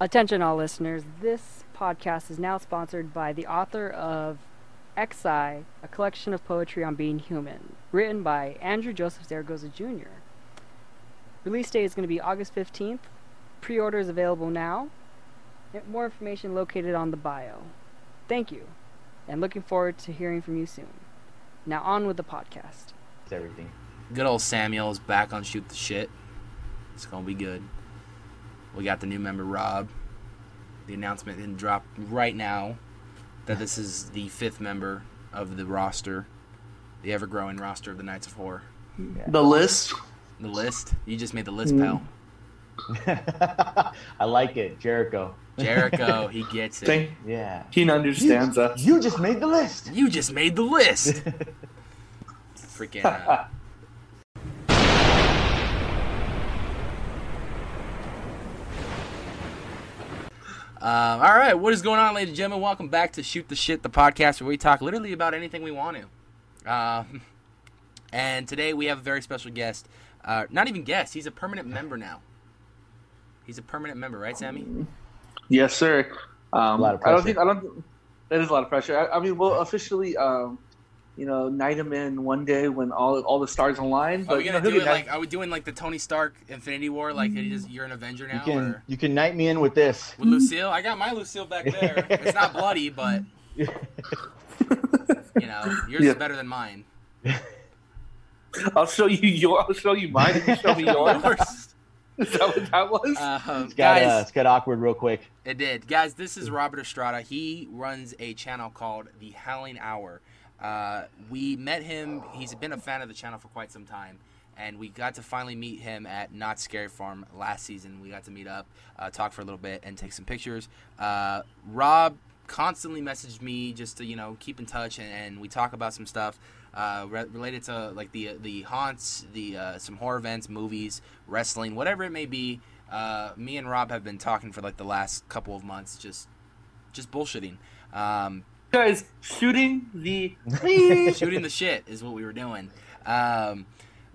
Attention, all listeners. This podcast is now sponsored by the author of Xi, a collection of poetry on being human, written by Andrew Joseph Zaragoza Jr. Release date is going to be August 15th. Pre order is available now. More information located on the bio. Thank you, and looking forward to hearing from you soon. Now, on with the podcast. everything. Good old Samuel's back on Shoot the Shit. It's going to be good. We got the new member, Rob. The announcement didn't drop right now that this is the fifth member of the roster, the ever growing roster of the Knights of Horror. The list. The list? You just made the list, pal. I like it, Jericho. Jericho, he gets it. Thank, Yeah. he understands you, us. You just made the list. You just made the list. Freaking. Uh, Um, all right, what is going on, ladies and gentlemen? Welcome back to Shoot the Shit, the podcast where we talk literally about anything we want to. Um, and today we have a very special guest. Uh, not even guest; he's a permanent member now. He's a permanent member, right, Sammy? Yes, sir. Um, A lot of pressure. I don't think I don't. That is a lot of pressure. I, I mean, we'll officially, um, you know, knight him in one day when all all the stars align. But Are we you gonna know, do he'll it be like? knight- Are we doing like the Tony Stark Infinity War? Like it is, you're an Avenger now. You now, can or you can knight me in with this. with Lucille? I got my Lucille back there. It's not bloody, but you know, yours Yeah. is better than mine. I'll show you your. I'll show you mine. and You show me yours. Yours. is that what that was? Um, It's got, guys, uh, it's got awkward real quick. It did. Guys, this is Robert Estrada. He runs a channel called The Howling Hour. Uh, we met him. He's been a fan of the channel for quite some time. And we got to finally meet him at Knott's Scary Farm last season. We got to meet up, uh, talk for a little bit, and take some pictures. Uh, Rob constantly messaged me just to, you know, keep in touch, and, and we talk about some stuff uh, re- related to, like, the the haunts, the uh, some horror events, movies, wrestling, whatever it may be. Uh, me and Rob have been talking for like the last couple of months, just just bullshitting. Um, Guys, shooting the. shooting the shit is what we were doing. Um,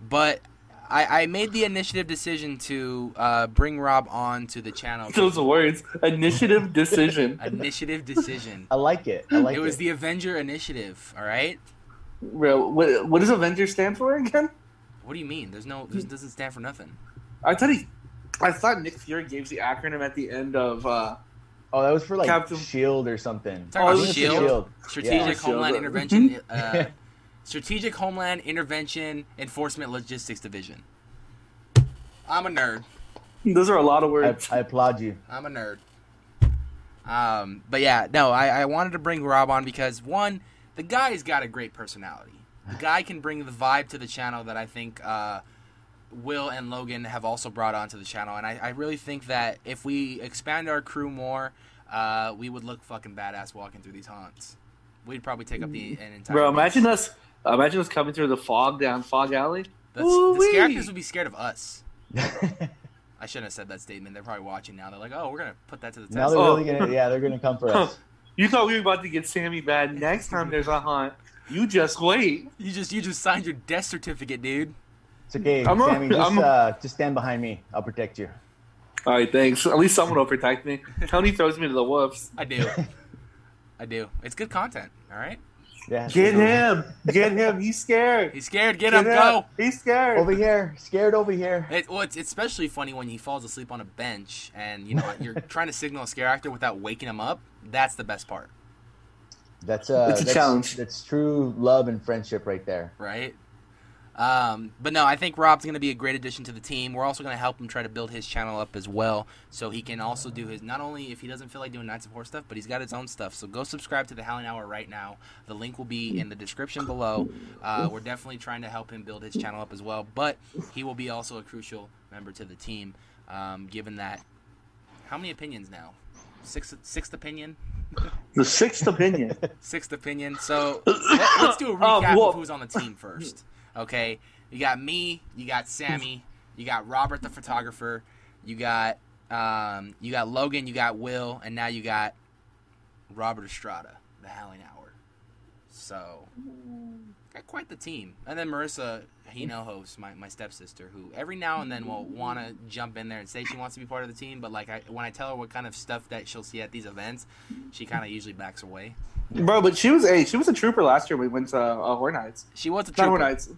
but I, I made the initiative decision to uh, bring Rob on to the channel. Those words. Initiative decision. Initiative decision. I like it. I like It it. was the Avenger Initiative. All right. Real. What, what does Avenger stand for again? What do you mean? There's no. This doesn't stand for nothing. I thought he. I thought Nick Fury gave the acronym at the end of. uh oh, that was for like Captain- Shield or something. Talking Oh, about it was It's Shield. Shield. Strategic Yeah. Homeland Shield. Intervention. Uh, Strategic Homeland Intervention Enforcement Logistics Division. I'm a nerd. Those are a lot of I, words. I applaud you. I'm a nerd. Um, but yeah, no, I, I wanted to bring Rob on because one, the guy's got a great personality. The guy can bring the vibe to the channel that I think uh, Will and Logan have also brought onto the channel, and I, I really think that if we expand our crew more, uh, we would look fucking badass walking through these haunts. We'd probably take up the an entire. Bro, imagine us. Imagine us coming through the fog down Fog Alley. The, the Ooh-wee. scare actors would be scared of us. I shouldn't have said that statement. They're probably watching now. They're like, "Oh, we're gonna put that to the test." now they're Oh. really gonna yeah they're gonna come for us. You thought we were about to get Sammy bad. Next time there's a haunt, you just wait. You just you just signed your death certificate, dude. It's okay, I'm a- Sammy. Just a- uh, just stand behind me. I'll protect you. All right, thanks. At least someone will protect me. Tony throws me to the wolves. I do. I do. It's good content. All right. Yeah. Get him! Get him! He's scared. He's scared. Get, Get him. Go. He's scared. Over here, scared over here. It, well, it's especially funny when he falls asleep on a bench and you know you're trying to signal a scare actor without waking him up. That's the best part, That's uh, It's a that's, challenge. That's true love and friendship right there. right? Um, but no, I think Rob's going to be a great addition to the team. We're also going to help him try to build his channel up as well, so he can also do his. Not only if he doesn't feel like doing Knights of Horror stuff, but he's got his own stuff. So go subscribe to the Howling Hour right now. The link will be in the description below. Uh, we're definitely trying to help him build his channel up as well, but he will be also a crucial member to the team, um, given that. How many opinions now? Sixth, sixth opinion. the sixth opinion. Sixth opinion. So let, us do a Um, recap well- of who's on the team first. Okay, you got me, you got Sammy, you got Robert the photographer, you got um, you got Logan, you got Will, and now you got Robert Estrada, the Howling Hour. So got quite the team. And then Marissa Hino hosts my, my stepsister, who every now and then will want to jump in there and say she wants to be part of the team. But like I, when I tell her what kind of stuff that she'll see at these events, she kind of usually backs away. Bro, but she was a she was a trooper last year. when We went to uh, Horn. She was a Not trooper. Horror Nights.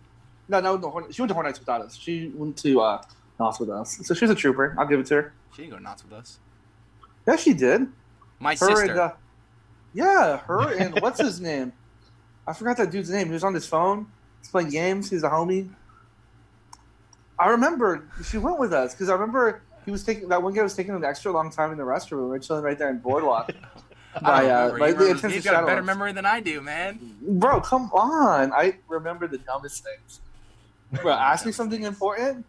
No, no, no. Horn, she went to Horror Nights without us. She went to uh, Knott's with us. So she's a trooper. I'll give it to her. She didn't go nuts with us. Yeah, she did. My Her sister. and uh, yeah, her and what's his name? I forgot that dude's name. He was on his phone. He's playing games. He's a homie. I remember she went with us because I remember he was taking that one guy was taking an extra long time in the restroom. We were chilling right there in Boardwalk. By, uh, remember. by He the remembers- entrance got a better memory than I do, man. Bro, come on! I remember the dumbest things. Bro, ask me something important.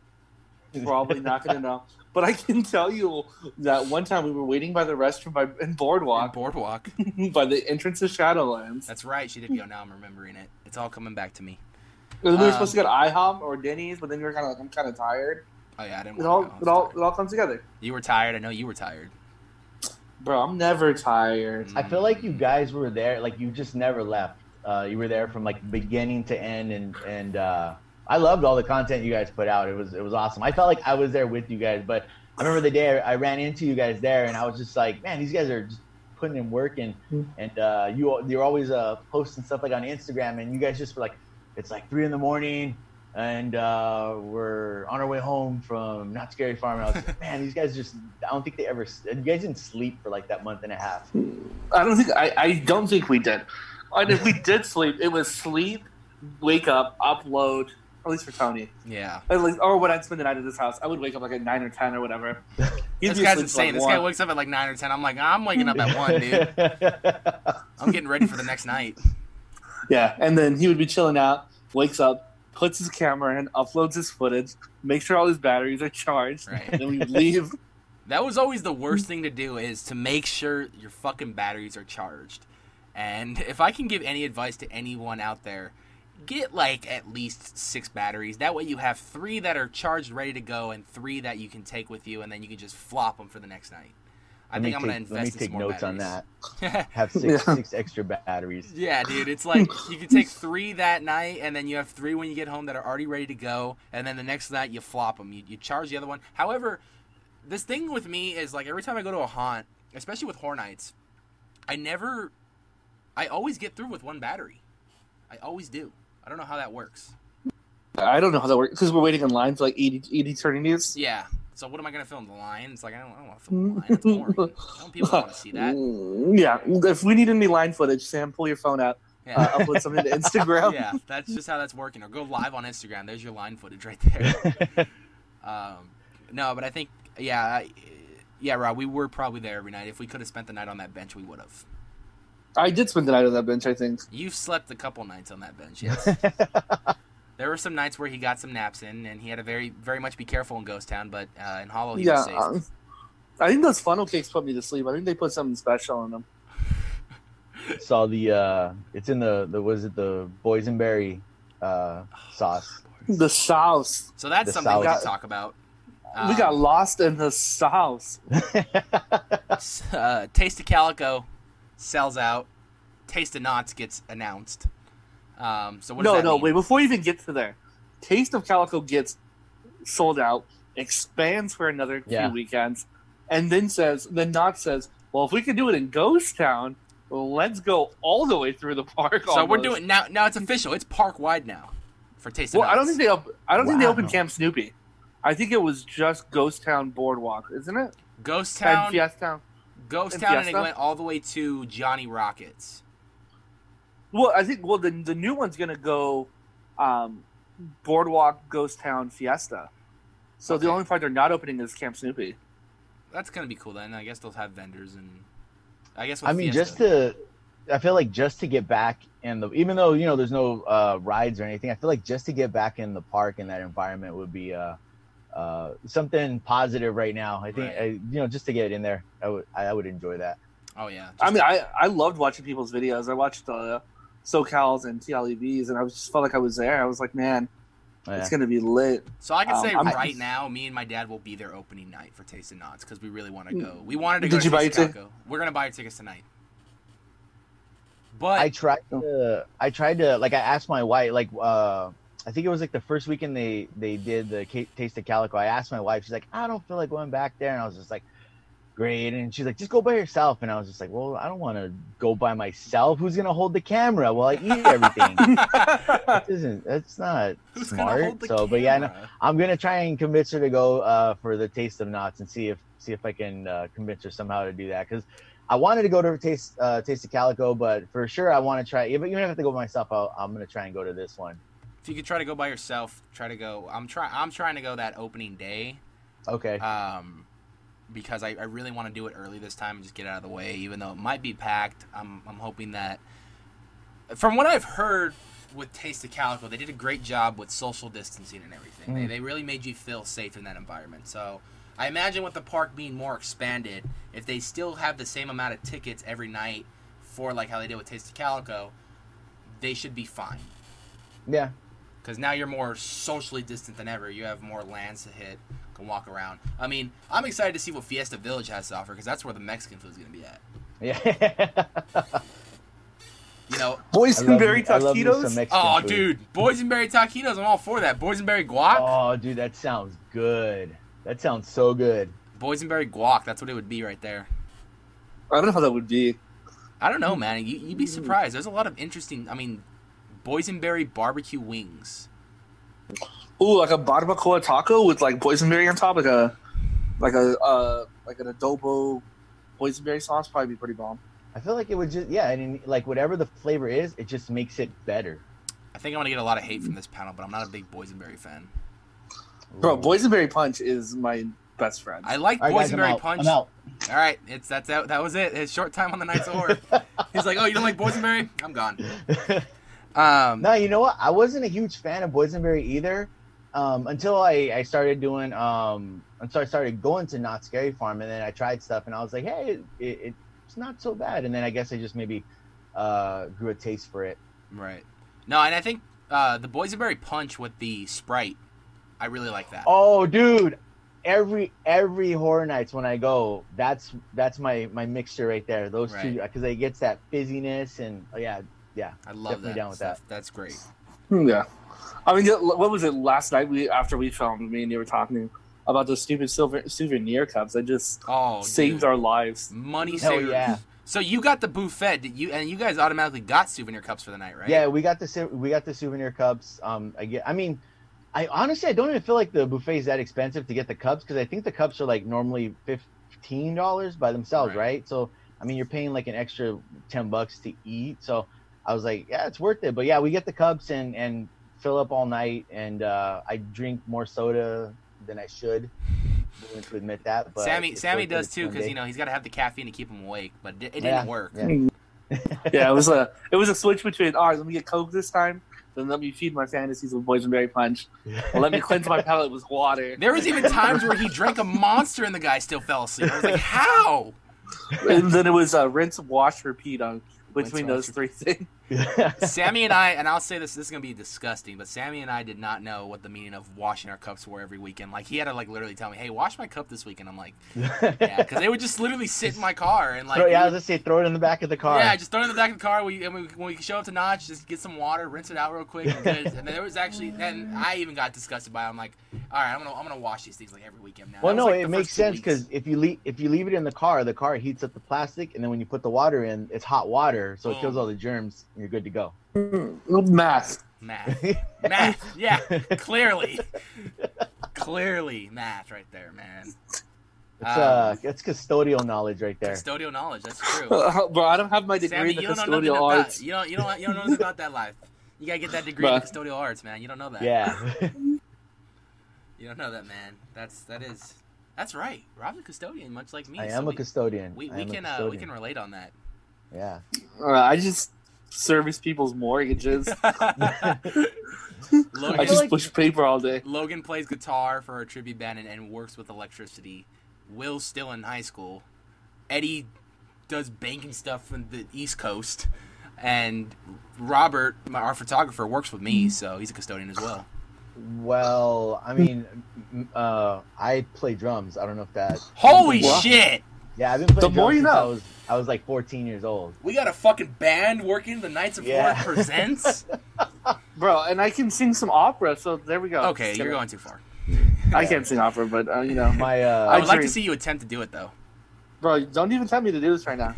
Probably not gonna know. But I can tell you that one time we were waiting by the restroom by in On Boardwalk boardwalk. by the entrance to Shadowlands. That's right. She did go. Now I'm remembering it. It's all coming back to me. We were Um, supposed to go to IHOP or Denny's, but then you were kind of like, I'm kind of tired. Oh yeah, I didn't. It all. I it all, tired. it all comes together. You were tired. I know you were tired. Bro, I'm never tired. I feel like you guys were there, like you just never left. Uh, you were there from like beginning to end, and and uh, I loved all the content you guys put out. It was it was awesome. I felt like I was there with you guys, but I remember the day I ran into you guys there, and I was just like, man, these guys are just putting in work, and Mm. and uh, you you're always uh, posting stuff like on Instagram, and you guys just were like, it's like three in the morning. And uh, we're on our way home from Knott's Scary Farm. And I was like, man, these guys just—I don't think they ever—you guys didn't sleep for like that month and a half. I don't think I, I don't think we did. And if we did sleep, it was sleep, wake up, upload. At least for Tony. Yeah. At least, or when I'd spend the night at his house, I would wake up like at nine or ten or whatever. He'd This guy's insane. like, This one. guy wakes up at like nine or ten. I'm like, I'm waking up at one, dude. I'm getting ready for the next night. Yeah, and then he would be chilling out, wakes up, puts his camera in, uploads his footage, makes sure all his batteries are charged, Right. then we leave. That was always the worst thing to do is to make sure your fucking batteries are charged. And if I can give any advice to anyone out there, get like at least six batteries. That way you have three that are charged, ready to go, and three that you can take with you, and then you can just flop them for the next night. I Let me think I'm gonna take- invest Let me in take some more notes on that. Have six, Yeah. six extra batteries. Yeah, dude, it's like you can take three that night, and then you have three when you get home that are already ready to go, and then the next night you flop them. You, you charge the other one. However, this thing with me is like every time I go to a haunt, especially with Horror Nights, I never, I always get through with one battery. I always do. I don't know how that works. I don't know how that works because we're waiting in line for like 80, 80 eternities. Yeah. So what am I gonna film the line? It's like I don't, I don't want to film the line. It's boring. Don't people want to see that. Yeah, if we need any line footage, Sam, pull your phone out, Yeah. uh, upload something to Instagram. yeah, that's just how that's working. Or go live on Instagram. There's your line footage right there. Um, no, but I think yeah, I, yeah, Rob. We were probably there every night. If we could have spent the night on that bench, we would have. I did spend the night on that bench, I think. You've slept a couple nights on that bench. Yes, there were some nights where he got some naps in, and he had to very, very much be careful in Ghost Town. But uh, in Hollow, he yeah, was safe. um, I think those funnel cakes put me to sleep. I think they put something special in them. Saw the uh it's in the the was it the boysenberry uh sauce. The sauce. so that's the something we South- can talk about. we got Um, lost in the sauce. uh, Taste of Calico sells out. Taste of Knott's gets announced. Um, so what does no, that no, mean? wait. Before you even get to there, Taste of Calico gets sold out, expands for another Yeah. few weekends, and then says, then Knott's says, "Well, if we can do it in Ghost Town, well, let's go all the way through the park." So we're doing now. Now it's official. It's park wide now for Taste of Well, I don't think they. Op- I don't think they opened Camp Snoopy. I think it was just Ghost Town Boardwalk, isn't it? Ghost And Town, Fiesta. Ghost Town, and it went all the way to Johnny Rockets. Well, I think. Well, the the new one's gonna go, um, Boardwalk Ghost Town Fiesta. So the only part they're not opening is Camp Snoopy. That's gonna be cool then. I guess they'll have vendors and I guess. With I mean Fiesta- just to I feel like just to get back in the even though, you know, there's no uh rides or anything, I feel like just to get back in the park in that environment would be uh uh something positive right now. I think Right. I, you know, just to get it in there, I would I, I would enjoy that. Oh yeah. I Just- mean, I I loved watching people's videos. I watched uh, SoCal's and TLEVs, and I was just felt like I was there. I was like, man, Yeah. it's gonna be lit. so I can um, say I'm- right now, me and my dad will be there opening night for Taste of Knott's because we really want to go. We wanted to Did go you to buy your of Calico. We're gonna buy your tickets tonight. But I tried to. I tried to like. I asked my wife. Like, uh, I think it was like the first weekend they they did the Taste of Calico. I asked my wife. She's like, I don't feel like going back there, and I was just like, great. And she's like, just go by yourself. And I was just like, well, I don't want to go by myself. Who's gonna hold the camera while I eat everything? that isn't. That's not who's smart. So, but yeah, no. I'm gonna try and convince her to go uh, for the Taste of Knott's and see if see if I can uh, convince her somehow to do that because I wanted to go to Taste uh, Taste of Calico, but for sure I want to try. Even if I have to go by myself, I'll, I'm gonna try and go to this one. If you could try to go by yourself, try to go. I'm trying. I'm trying to go that opening day. Okay. Um, because I, I really want to do it early this time and just get out of the way, even though it might be packed. I'm I'm hoping that. From what I've heard with Taste of Calico, they did a great job with social distancing and everything. They Mm. they really made you feel safe in that environment. So. I imagine with the park being more expanded, if they still have the same amount of tickets every night for like how they did with Taste of Calico, they should be fine. yeah. Because now you're more socially distant than ever. You have more lands to hit, can walk around. I mean, I'm excited to see what Fiesta Village has to offer because that's where the Mexican food's gonna be at. Yeah. You know, I love Boysenberry me- I love me some taquitos. Mexican oh food. dude, boysenberry taquitos. I'm all for that. Boysenberry guac, Oh, dude, that sounds good. That sounds so good. boysenberry guac. That's what it would be right there. I don't know how that would be. I don't know, man. You, you'd be surprised. There's a lot of interesting. I mean, boysenberry barbecue wings. Ooh, like a barbacoa taco with like boysenberry on top, like a like a uh like an adobo boysenberry sauce, probably be pretty bomb. I feel like it would just yeah, and like whatever the flavor is, it just makes it better. I think I'm gonna get a lot of hate from this panel, but I'm not a big boysenberry fan. Bro, Ooh. boysenberry punch is my best friend. I like All right, guys, I'm boysenberry out. punch. I'm out. All right, it's that's that, that was it. His short time on the night's of War. He's like, "Oh, you don't like boysenberry? I'm gone." Um, no, you know what? I wasn't a huge fan of boysenberry either um, until I, I started doing um, until I started going to Knott's Scary Farm, and then I tried stuff, and I was like, hey, it, it, it's not so bad. And then I guess I just maybe uh, grew a taste for it. right. No, and I think uh, the boysenberry punch with the Sprite, I really like that. Oh, dude. Every every horror nights when I go, that's that's my my mixture right there. Those two because it gets that fizziness and oh, yeah, yeah. I love definitely that. down with stuff. That's great. Hmm, yeah. I mean, what was it last night? We after we filmed, me and you were talking about those stupid silver souvenir cups that just Oh, saved dude. our lives. money Hell savers. yeah. So you got the buffet, did you? And you guys automatically got souvenir cups for the night, right? Yeah, we got the we got the souvenir cups. Um, I get. I mean, I honestly I don't even feel like the buffet is that expensive to get the cups because I think the cups are like normally fifteen dollars by themselves, Right. right. So I mean, you're paying like an extra ten bucks to eat. So I was like, yeah, it's worth it. But yeah, we get the cups and and fill up all night, and uh, I drink more soda than I should. willing to admit that. But Sammy, Sammy does too because you know he's got to have the caffeine to keep him awake, but it, it didn't work. yeah. yeah, it was a it was a switch between all right, let me get coke this time, then let me feed my fantasies with boysenberry punch. Or let me cleanse my palate with water. There was even times where he drank a monster and the guy still fell asleep. I was like, how? and then it was uh, rinse, wash, repeat on Rinse, between wash, those three things. Sammy and I, and I'll say this, this is gonna be disgusting, but Sammy and I did not know what the meaning of washing our cups were every weekend. Like he had to like literally tell me, "Hey, wash my cup this weekend." I'm like, "Yeah," because they would just literally sit in my car and like, Throw- yeah, I was gonna say throw it in the back of the car. yeah, just throw it in the back of the car. We and we, when we show up to Knott's, just get some water, rinse it out real quick. And, and there was actually, then I even got disgusted by. it. I'm like, all right, I'm gonna I'm gonna wash these things like every weekend now. Well, was, no, like, it makes sense because if you leave if you leave it in the car, the car heats up the plastic, and then when you put the water in, it's hot water, so it kills mm. all the germs. And you're good to go. Math. math, math, yeah, clearly, clearly math right there, man. It's Um, uh, it's custodial knowledge right there. Custodial knowledge, that's true. Bro, I don't have my degree Sammy, in the you don't know nothing custodial about arts. you don't you don't you don't know nothing about that life. You gotta get that degree in custodial arts, man. You don't know that. Yeah, You don't know that, man. That's that is that's right. Rob's a custodian, much like me. I so am we, a custodian. We, we am a can uh, we can relate on that. Yeah. Uh, I just service people's mortgages. I just like- push paper all day. Logan plays guitar for a tribute band and, and works with electricity. Will's still in high school. Eddie does banking stuff from the East Coast, and Robert, my, our photographer, works with me, so he's a custodian as well. Well, I mean, uh, I play drums. I don't know if that. Holy Wow. shit! Yeah, I've been playing The more you since I know. was I was like 14 years old. We got a fucking band working. The Knights of Yeah. Florida presents. Bro, and I can sing some opera, so there we go. okay, Just you're going too far. I can't sing opera, but uh, you know, My I uh, would like to see you attempt to do it though. bro, don't even tell me to do this right now.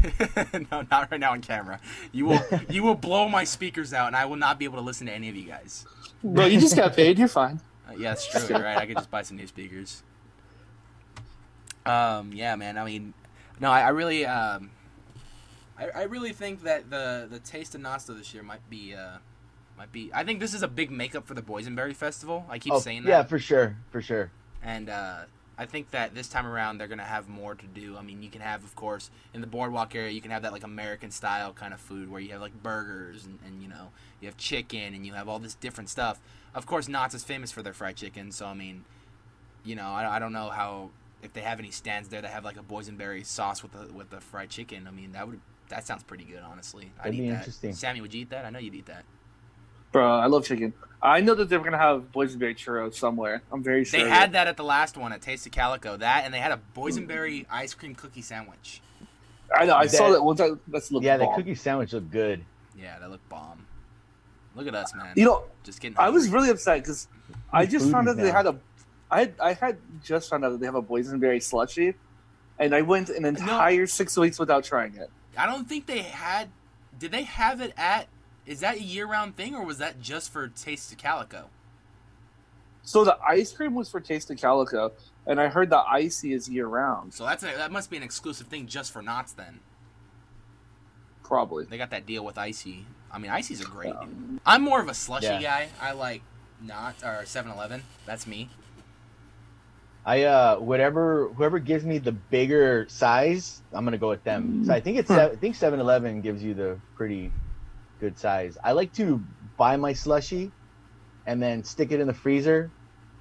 no, not right now on camera. You will you will blow my speakers out, and I will not be able to listen to any of you guys. Bro, you just got paid. You're fine. Uh, yeah, that's true. You're right. I could just buy some new speakers. Um, yeah, man. I mean, no, I, I really, um, I, I really think that the the taste of Nasta this year might be, uh, might be. I think this is a big makeup for the Boysenberry Festival. I keep oh, saying that. yeah, for sure, for sure. and uh, I think that this time around they're gonna have more to do. I mean, you can have, of course, in the boardwalk area, you can have that like American style kind of food where you have like burgers and, and you know you have chicken and you have all this different stuff. Of course, Knott's is famous for their fried chicken, so I mean, you know, I, I don't know how if they have any stands there that have like a boysenberry sauce with the with the fried chicken. I mean, that would that sounds pretty good, honestly. I'd That'd eat be that. interesting. Sammy, would you eat that? I know you'd eat that. Bro, I love chicken. I know that they're gonna have boysenberry churros somewhere. I'm very sure. They had that at the last one at Taste of Calico. That and they had a boysenberry ice cream cookie sandwich. I know. I saw That- that one time. That's look Yeah, the cookie sandwich looked good. Yeah, that looked bomb. Look at us, man. You know, just getting. I was really upset because I just found out that they had a. I had, I had just found out that they have a boysenberry slushy, and I went an entire six weeks without trying it. I don't think they had. Did they have it at? Is that a year-round thing, or was that just for Taste of Calico? So the ice cream was for Taste of Calico, and I heard the icy is year round. So that's a, that must be an exclusive thing just for Knott's. Then Probably. they got that deal with ICEE. I mean, ICEE's a great. dude. I'm more of a slushy Yeah. guy. I like Knott or 7-Eleven. That's me. I uh whatever whoever gives me the bigger size, I'm gonna go with them. So I think it's Hmm. I think 7-Eleven gives you the pretty good size. I like to buy my slushy and then stick it in the freezer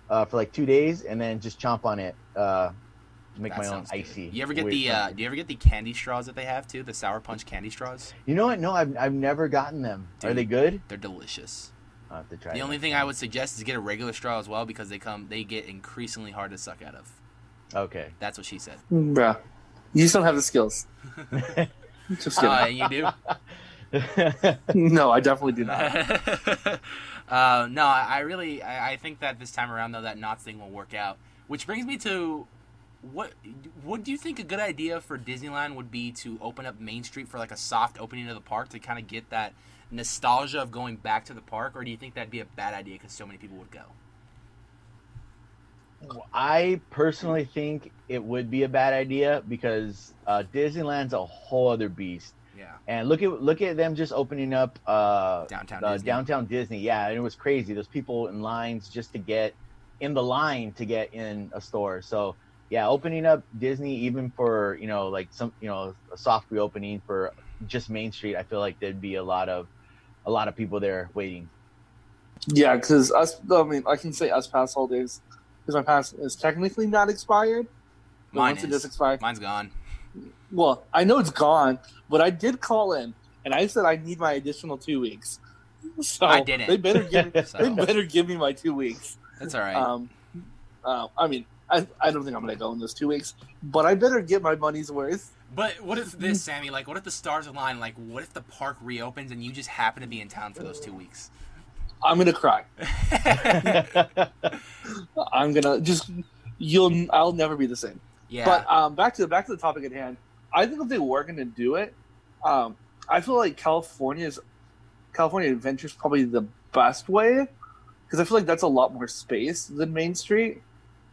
uh, for like two days and then just chomp on it. Uh, make That my own sounds good. icy. You ever get the? Uh, do you ever get the candy straws that they have too? The sour punch candy straws. You know what? No, I've I've never gotten them. Are they good? They're delicious. I'll have to try. The them. only thing I would suggest is get a regular straw as well because they come they get increasingly hard to suck out of. Okay. That's what she said. Bruh. You just don't have the skills. Just kidding. Uh, you do? no, I definitely do not. uh, no, I I really I, I think that this time around though that Knott's thing will work out. Which brings me to what what do you think a good idea for Disneyland would be to open up Main Street for like a soft opening of the park to kind of get that nostalgia of going back to the park, or do you think that'd be a bad idea because so many people would go? I personally think it would be a bad idea because uh, Disneyland's a whole other beast. Yeah, And look at look at them just opening up uh, downtown uh, Disney. downtown Disney. Yeah, and it was crazy. Those people in lines just to get in the line to get in a store. So yeah, opening up Disney even for you know like some you know a soft reopening for just Main Street. I feel like there'd be a lot of a lot of people there waiting. Yeah, because us. I mean, I can say us pass holders because my pass is technically not expired. But Mine once it is. does expire, Mine's gone. well, I know it's gone, but I did call in and I said I need my additional two weeks. So I didn't. They better give. me, So- They better give me my two weeks. That's all right. Um, uh, I mean, I, I don't think I'm gonna go in those two weeks, but I better get my money's worth. But what if this, Sammy? Like, what if the stars align? Like, what if the park reopens and you just happen to be in town for those two weeks? I'm gonna cry. I'm gonna just you'll. I'll never be the same. yeah. But um, back to the back to the topic at hand. I think if they were going to do it, um, I feel like California's California Adventure is probably the best way because I feel like that's a lot more space than Main Street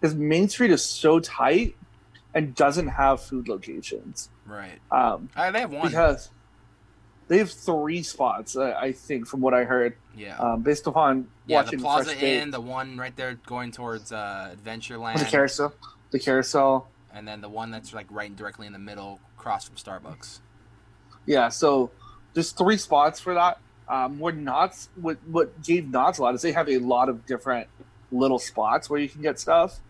because Main Street is so tight and doesn't have food locations. right. Um, Uh, they have one. because they have three spots, uh, I think, from what I heard, yeah. um, based upon yeah, watching the Plaza Fresh Inn, the one right there going towards uh, Adventureland, the carousel, the carousel. and then the one that's like right directly in the middle, across from Starbucks. Yeah, so there's three spots for that. Um, where Knott's what what gave Knott's a lot is they have a lot of different little spots where you can get stuff.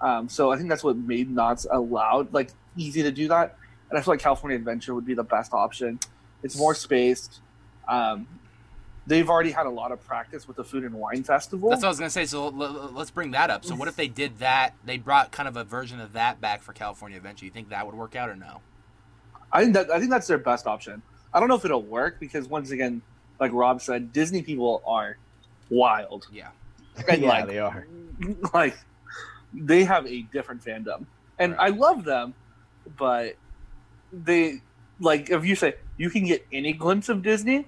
Um, so I think that's what made Knott's allowed like easy to do that. And I feel like California Adventure would be the best option. It's more spaced. Um, they've already had a lot of practice with the Food and Wine Festival. That's what I was gonna say. So l- l- let's bring that up. So what if they did that? They brought kind of a version of that back for California Adventure. You think that would work out or no? I think that I think that's their best option. I don't know if it'll work because once again, like Rob said, Disney people are wild. Yeah. And, yeah, like, they are. like they have a different fandom, and Right. I love them, but they like if you say you can get any glimpse of Disney,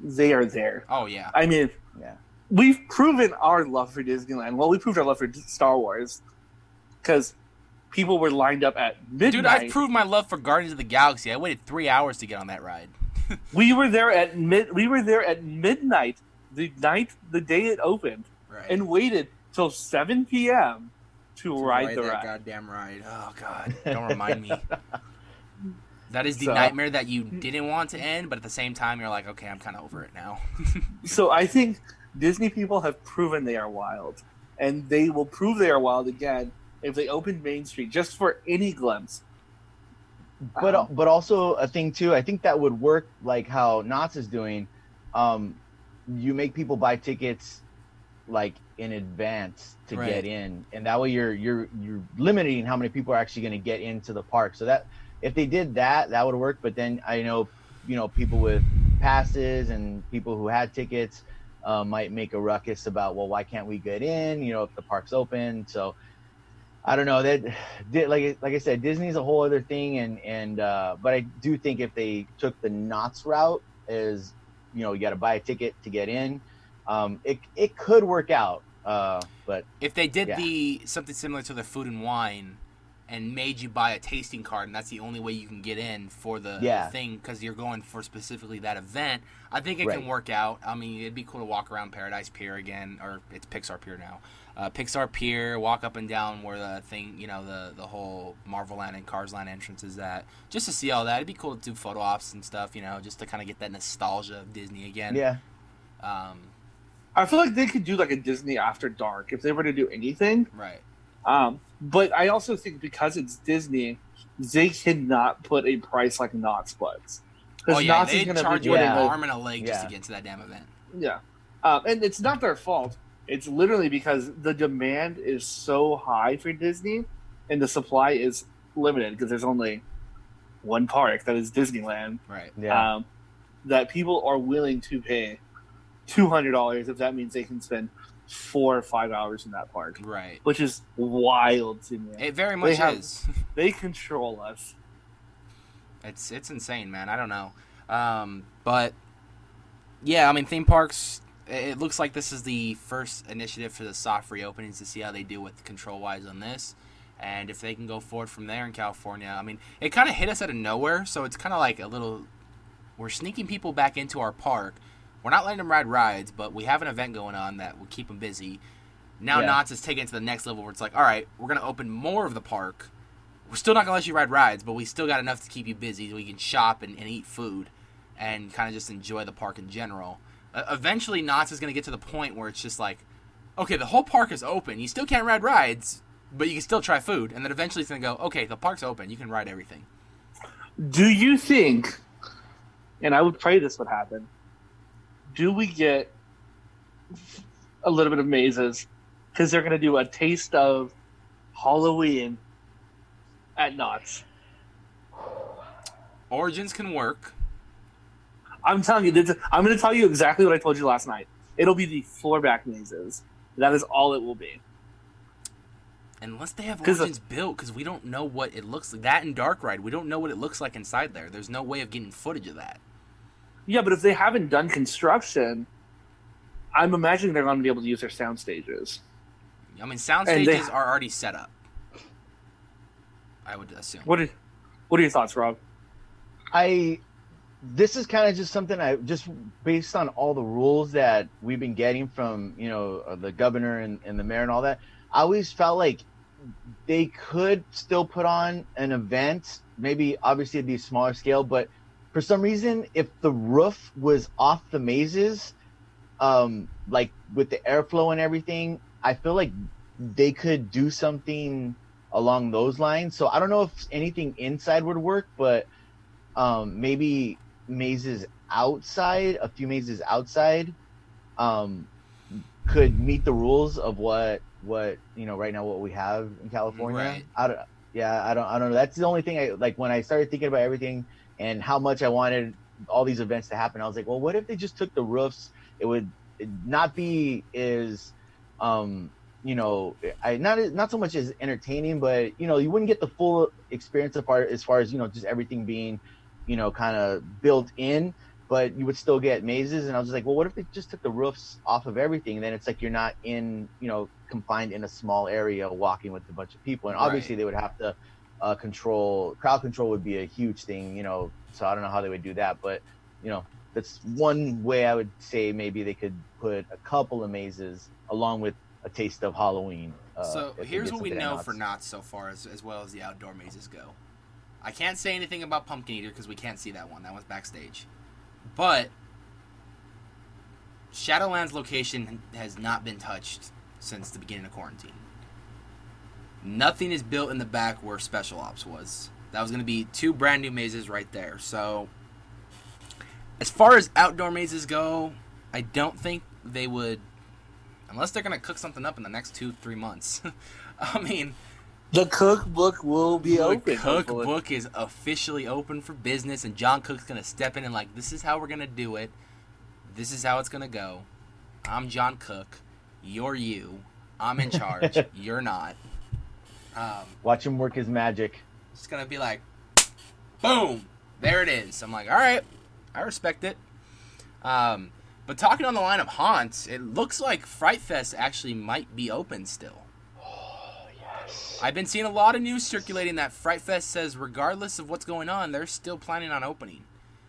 they are there. Oh yeah. I mean, Yeah. we've proven our love for Disneyland. Well, we proved our love for Star Wars because people were lined up at midnight. Dude, I've proved my love for Guardians of the Galaxy. I waited three hours to get on that ride. we were there at mid. We were there at midnight the night the day it opened, Right. and waited till seven p.m. to, ride, the that ride. goddamn ride. Oh god, don't remind me. That is the So- nightmare that you didn't want to end, but at the same time, you're like, okay, I'm kind of over it now. So I think Disney people have proven they are wild, and they will prove they are wild again if they open Main Street just for any glimpse. but Um, but also a thing too. I think that would work like how Knott's is doing. Um, you make people buy tickets like in advance to Right. get in, and that way you're you're you're limiting how many people are actually going to get into the park. So that if they did that, that would work. But then I know you know people with passes and people who had tickets uh, might make a ruckus about well why can't we get in? You know if the park's open. So I don't know that like like I said, Disney's a whole other thing, and and uh, but I do think if they took the Knott's route, is you know you got to buy a ticket to get in, um, it it could work out. Uh, but If they did Yeah. the something similar to the food and wine, and made you buy a tasting card, and that's the only way you can get in for the Yeah. thing because you're going for specifically that event, I think it Right. can work out. I mean, it'd be cool to walk around Paradise Pier again, or it's Pixar Pier now. Uh, Pixar Pier, walk up and down where the thing, you know, the the whole Marvel Land and Cars Land entrance is at, just to see all that. It'd be cool to do photo ops and stuff, you know, just to kind of get that nostalgia of Disney again. yeah, Um, I feel like they could do like a Disney After Dark if they were to do anything. right. Um, but I also think because it's Disney, they cannot put a price like Knott's puts. Because Oh yeah, they is going to charge be you putting an arm and a leg just to get to that damn event. Yeah. Um, and it's not their fault. It's literally because the demand is so high for Disney and the supply is limited because there's only one park that is Disneyland. Right. yeah, Um, that people are willing to pay $200 if that means they can spend four or five hours in that park, Right. which is wild to me. It very much have- is. They control us. It's it's insane, man. I don't know. Um, but yeah, I mean, theme parks. It it looks like this is the first initiative for the soft reopenings to see how they do with control wise on this, and if they can go forward from there in California. I mean, it kind of hit us out of nowhere, so it's kind of like a little. We're sneaking people back into our park. We're not letting them ride rides, but we have an event going on that will keep them busy. Now Yeah. Knott's is taking it to the next level where it's like, all right, we're gonna open more of the park. We're still not gonna let you ride rides, but we still got enough to keep you busy so we can shop and, and eat food and kind of just enjoy the park in general. Uh, eventually, Knott's is gonna get to the point where it's just like, okay, the whole park is open. You still can't ride rides, but you can still try food. And then eventually, it's gonna go, okay, the park's open. You can ride everything. Do you think, and I would pray this would happen, do we get a little bit of mazes? Because they're going to do a taste of Halloween at Knott's. Origins can work. I'm telling you, this, I'm going to tell you exactly what I told you last night. It'll be the floor back mazes. That is all it will be. Unless they have of- uh, Origins built, because we don't know what it looks like. That and Dark Ride, we don't know what it looks like inside there. There's no way of getting footage of that. Yeah, but if they haven't done construction, I'm imagining they're going to be able to use their sound stages. I mean, sound And they- stages are already set up. I would assume. What are, what are your thoughts, Rob? I this is kind of just something I just based on all the rules that we've been getting from you know uh, the governor and, and the mayor and all that. I always felt like they could still put on an event, maybe obviously at the smaller scale, but for some reason, if the roof was off the mazes, um, like with the airflow and everything, I feel like they could do something along those lines. So I don't know if anything inside would work, but um, maybe mazes outside, a few mazes outside, um, could meet the rules of what what you know right now what we have in California. Right. I don't, yeah, I don't, I don't know. That's the only thing I like when I started thinking about everything and how much I wanted all these events to happen. I was like, well, what if they just took the roofs? It would not be as, um, you know, I not not so much as entertaining, but you know, you wouldn't get the full experience of part as far as you know, just everything being, you know, kind of built in. But you would still get mazes, and I was like, well, what if they just took the roofs off of everything? And then it's like you're not in, you know, confined in a small area walking with a bunch of people. And obviously, Right. they would have to uh, control crowd control would be a huge thing, you know. So I don't know how they would do that, but you know, that's one way I would say maybe they could put a couple of mazes along with a taste of Halloween. Uh, so here's what we know for Knott's so far, as, as well as the outdoor mazes go. I can't say anything about Pumpkin Eater because we can't see that one. That one's backstage. But Shadowlands location has not been touched since the beginning of quarantine. Nothing is built in the back where Special Ops was. That was going to be two brand new mazes right there. So, as far as outdoor mazes go, I don't think they would, unless they're going to cook something up in the next two, three months. I mean, The cookbook will be the open. Oh hopefully. cookbook is officially open for business, and John Cook's gonna step in and like, this is how we're gonna do it. This is how it's gonna go. I'm John Cook. You're you. I'm in charge. You're not. Um, Watch him work his magic. it's gonna be like, boom, there it is. I'm like, all right, I respect it. Um, but talking on the line of haunts, it looks like Fright Fest actually might be open still. I've been seeing a lot of news circulating that Fright Fest says, regardless of what's going on, they're still planning on opening.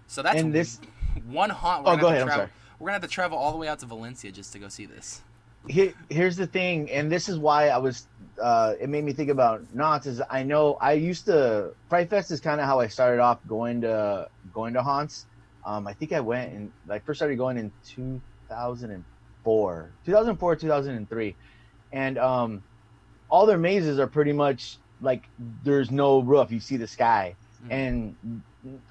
So that's And this one haunt. We're Oh, gonna go have to ahead, I'm travel- sorry. We're gonna have to travel all the way out to Valencia just to go see this. here, here's the thing, and this is why I was. Uh, it made me think about Knott's. Is I know I used to Fright Fest is kind of how I started off going to going to haunts. Um, I think I went and I first started going in 2004, 2004, 2003, and um, all their mazes are pretty much like there's no roof. You see the sky, Mhm. and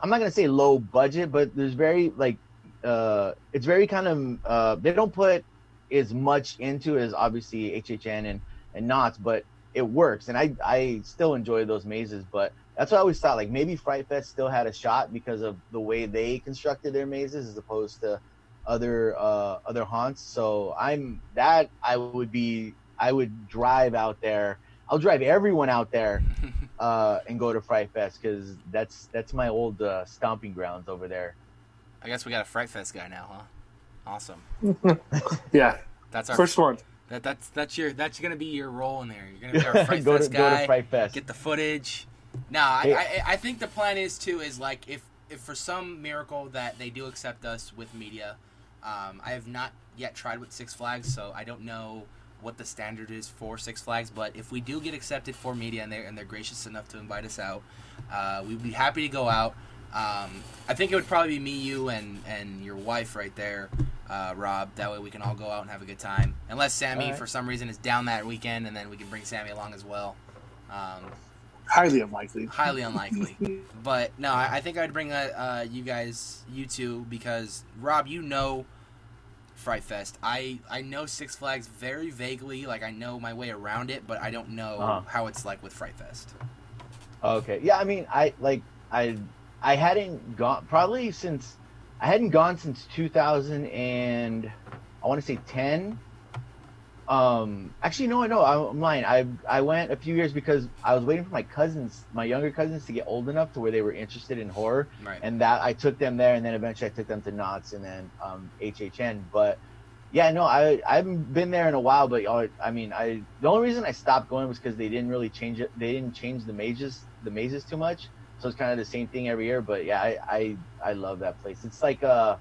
I'm not gonna say low budget, but there's very like uh, it's very kind of uh, they don't put as much into as obviously HHN and and Knott's, but it works, and I I still enjoy those mazes. But that's what I always thought. Like maybe Fright Fest still had a shot because of the way they constructed their mazes as opposed to other uh, other haunts. So I'm that I would be I would drive out there. I'll drive everyone out there uh, and go to Fright Fest because that's that's my old uh, stomping grounds over there. I guess we got a Fright Fest guy now, huh? Awesome. Yeah, That's our first one. That, that's that's your that's gonna be your role in there. You're gonna be our Fright go to Fest go to Fright Fest. get the footage. No, I, Hey. I I think the plan is too is like if if for some miracle that they do accept us with media, um, I have not yet tried with Six Flags, so I don't know what the standard is for Six Flags. But if we do get accepted for media and they're and they're gracious enough to invite us out, uh, we'd be happy to go out. Um, I think it would probably be me, you, and and your wife right there, uh, Rob. That way we can all go out and have a good time. Unless Sammy, Alright. for some reason, is down that weekend, and then we can bring Sammy along as well. Um, Highly unlikely. highly unlikely. But no, I, I think I'd bring uh, uh, you guys, you two, because Rob, you know Fright Fest. I I know Six Flags very vaguely, like I know my way around it, but I don't know Uh-huh. how it's like with Fright Fest. Okay. Yeah, I mean, I like I I hadn't gone probably since I hadn't gone since 2000 and I want to say 10. Um, actually, no, no, I'm lying. I I went a few years because I was waiting for my cousins, my younger cousins, to get old enough to where they were interested in horror, Right. and that I took them there, and then eventually I took them to Knott's and then um, HHN. But yeah, no, I I haven't been there in a while. But I mean, I the only reason I stopped going was because they didn't really change it. They didn't change the mazes the mazes too much, so it's kind of the same thing every year. But yeah, I I, I love that place. It's like uh,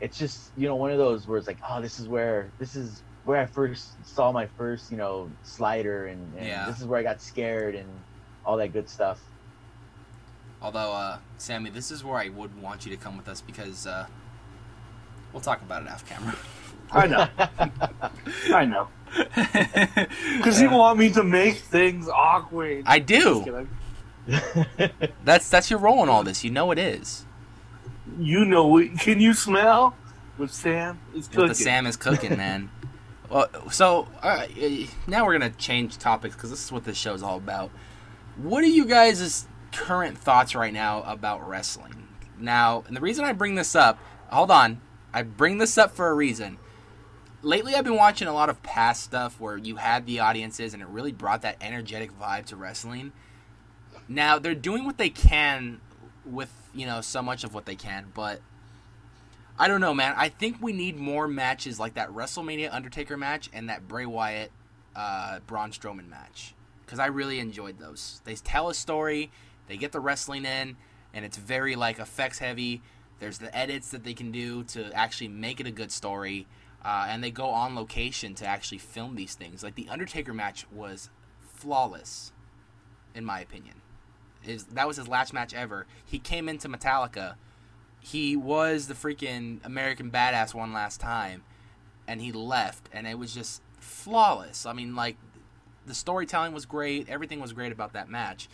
it's just you know one of those where it's like oh this is where this is where I first saw my first you know slider and, and Yeah. this is where I got scared and all that good stuff. Although, uh, Sammy, this is where I would want you to come with us because uh, we'll talk about it off camera. I know. I know. Because you want me to make things awkward. I Just do. That's that's your role in all this. You know it is. You know it. Can you smell what Sam is cooking? What the Sam is cooking, man. Well, so uh, now we're gonna change topics because this is what this show is all about. What are you guys' current thoughts right now about wrestling? Now, and the reason I bring this up, hold on, I bring this up for a reason. Lately, I've been watching a lot of past stuff where you had the audiences and it really brought that energetic vibe to wrestling. Now, they're doing what they can with, you know, so much of what they can, but I don't know, man. I think we need more matches like that WrestleMania Undertaker match and that Bray Wyatt uh, Braun Strowman match because I really enjoyed those. They tell a story, they get the wrestling in, and it's very like effects heavy. There's the edits that they can do to actually make it a good story, uh, and they go on location to actually film these things. Like the Undertaker match was flawless, in my opinion. Is that was his last match ever. He came into Metallica. He was the freaking American Badass one last time, and he left, and it was just flawless. I mean, like the storytelling was great, everything was great about that match.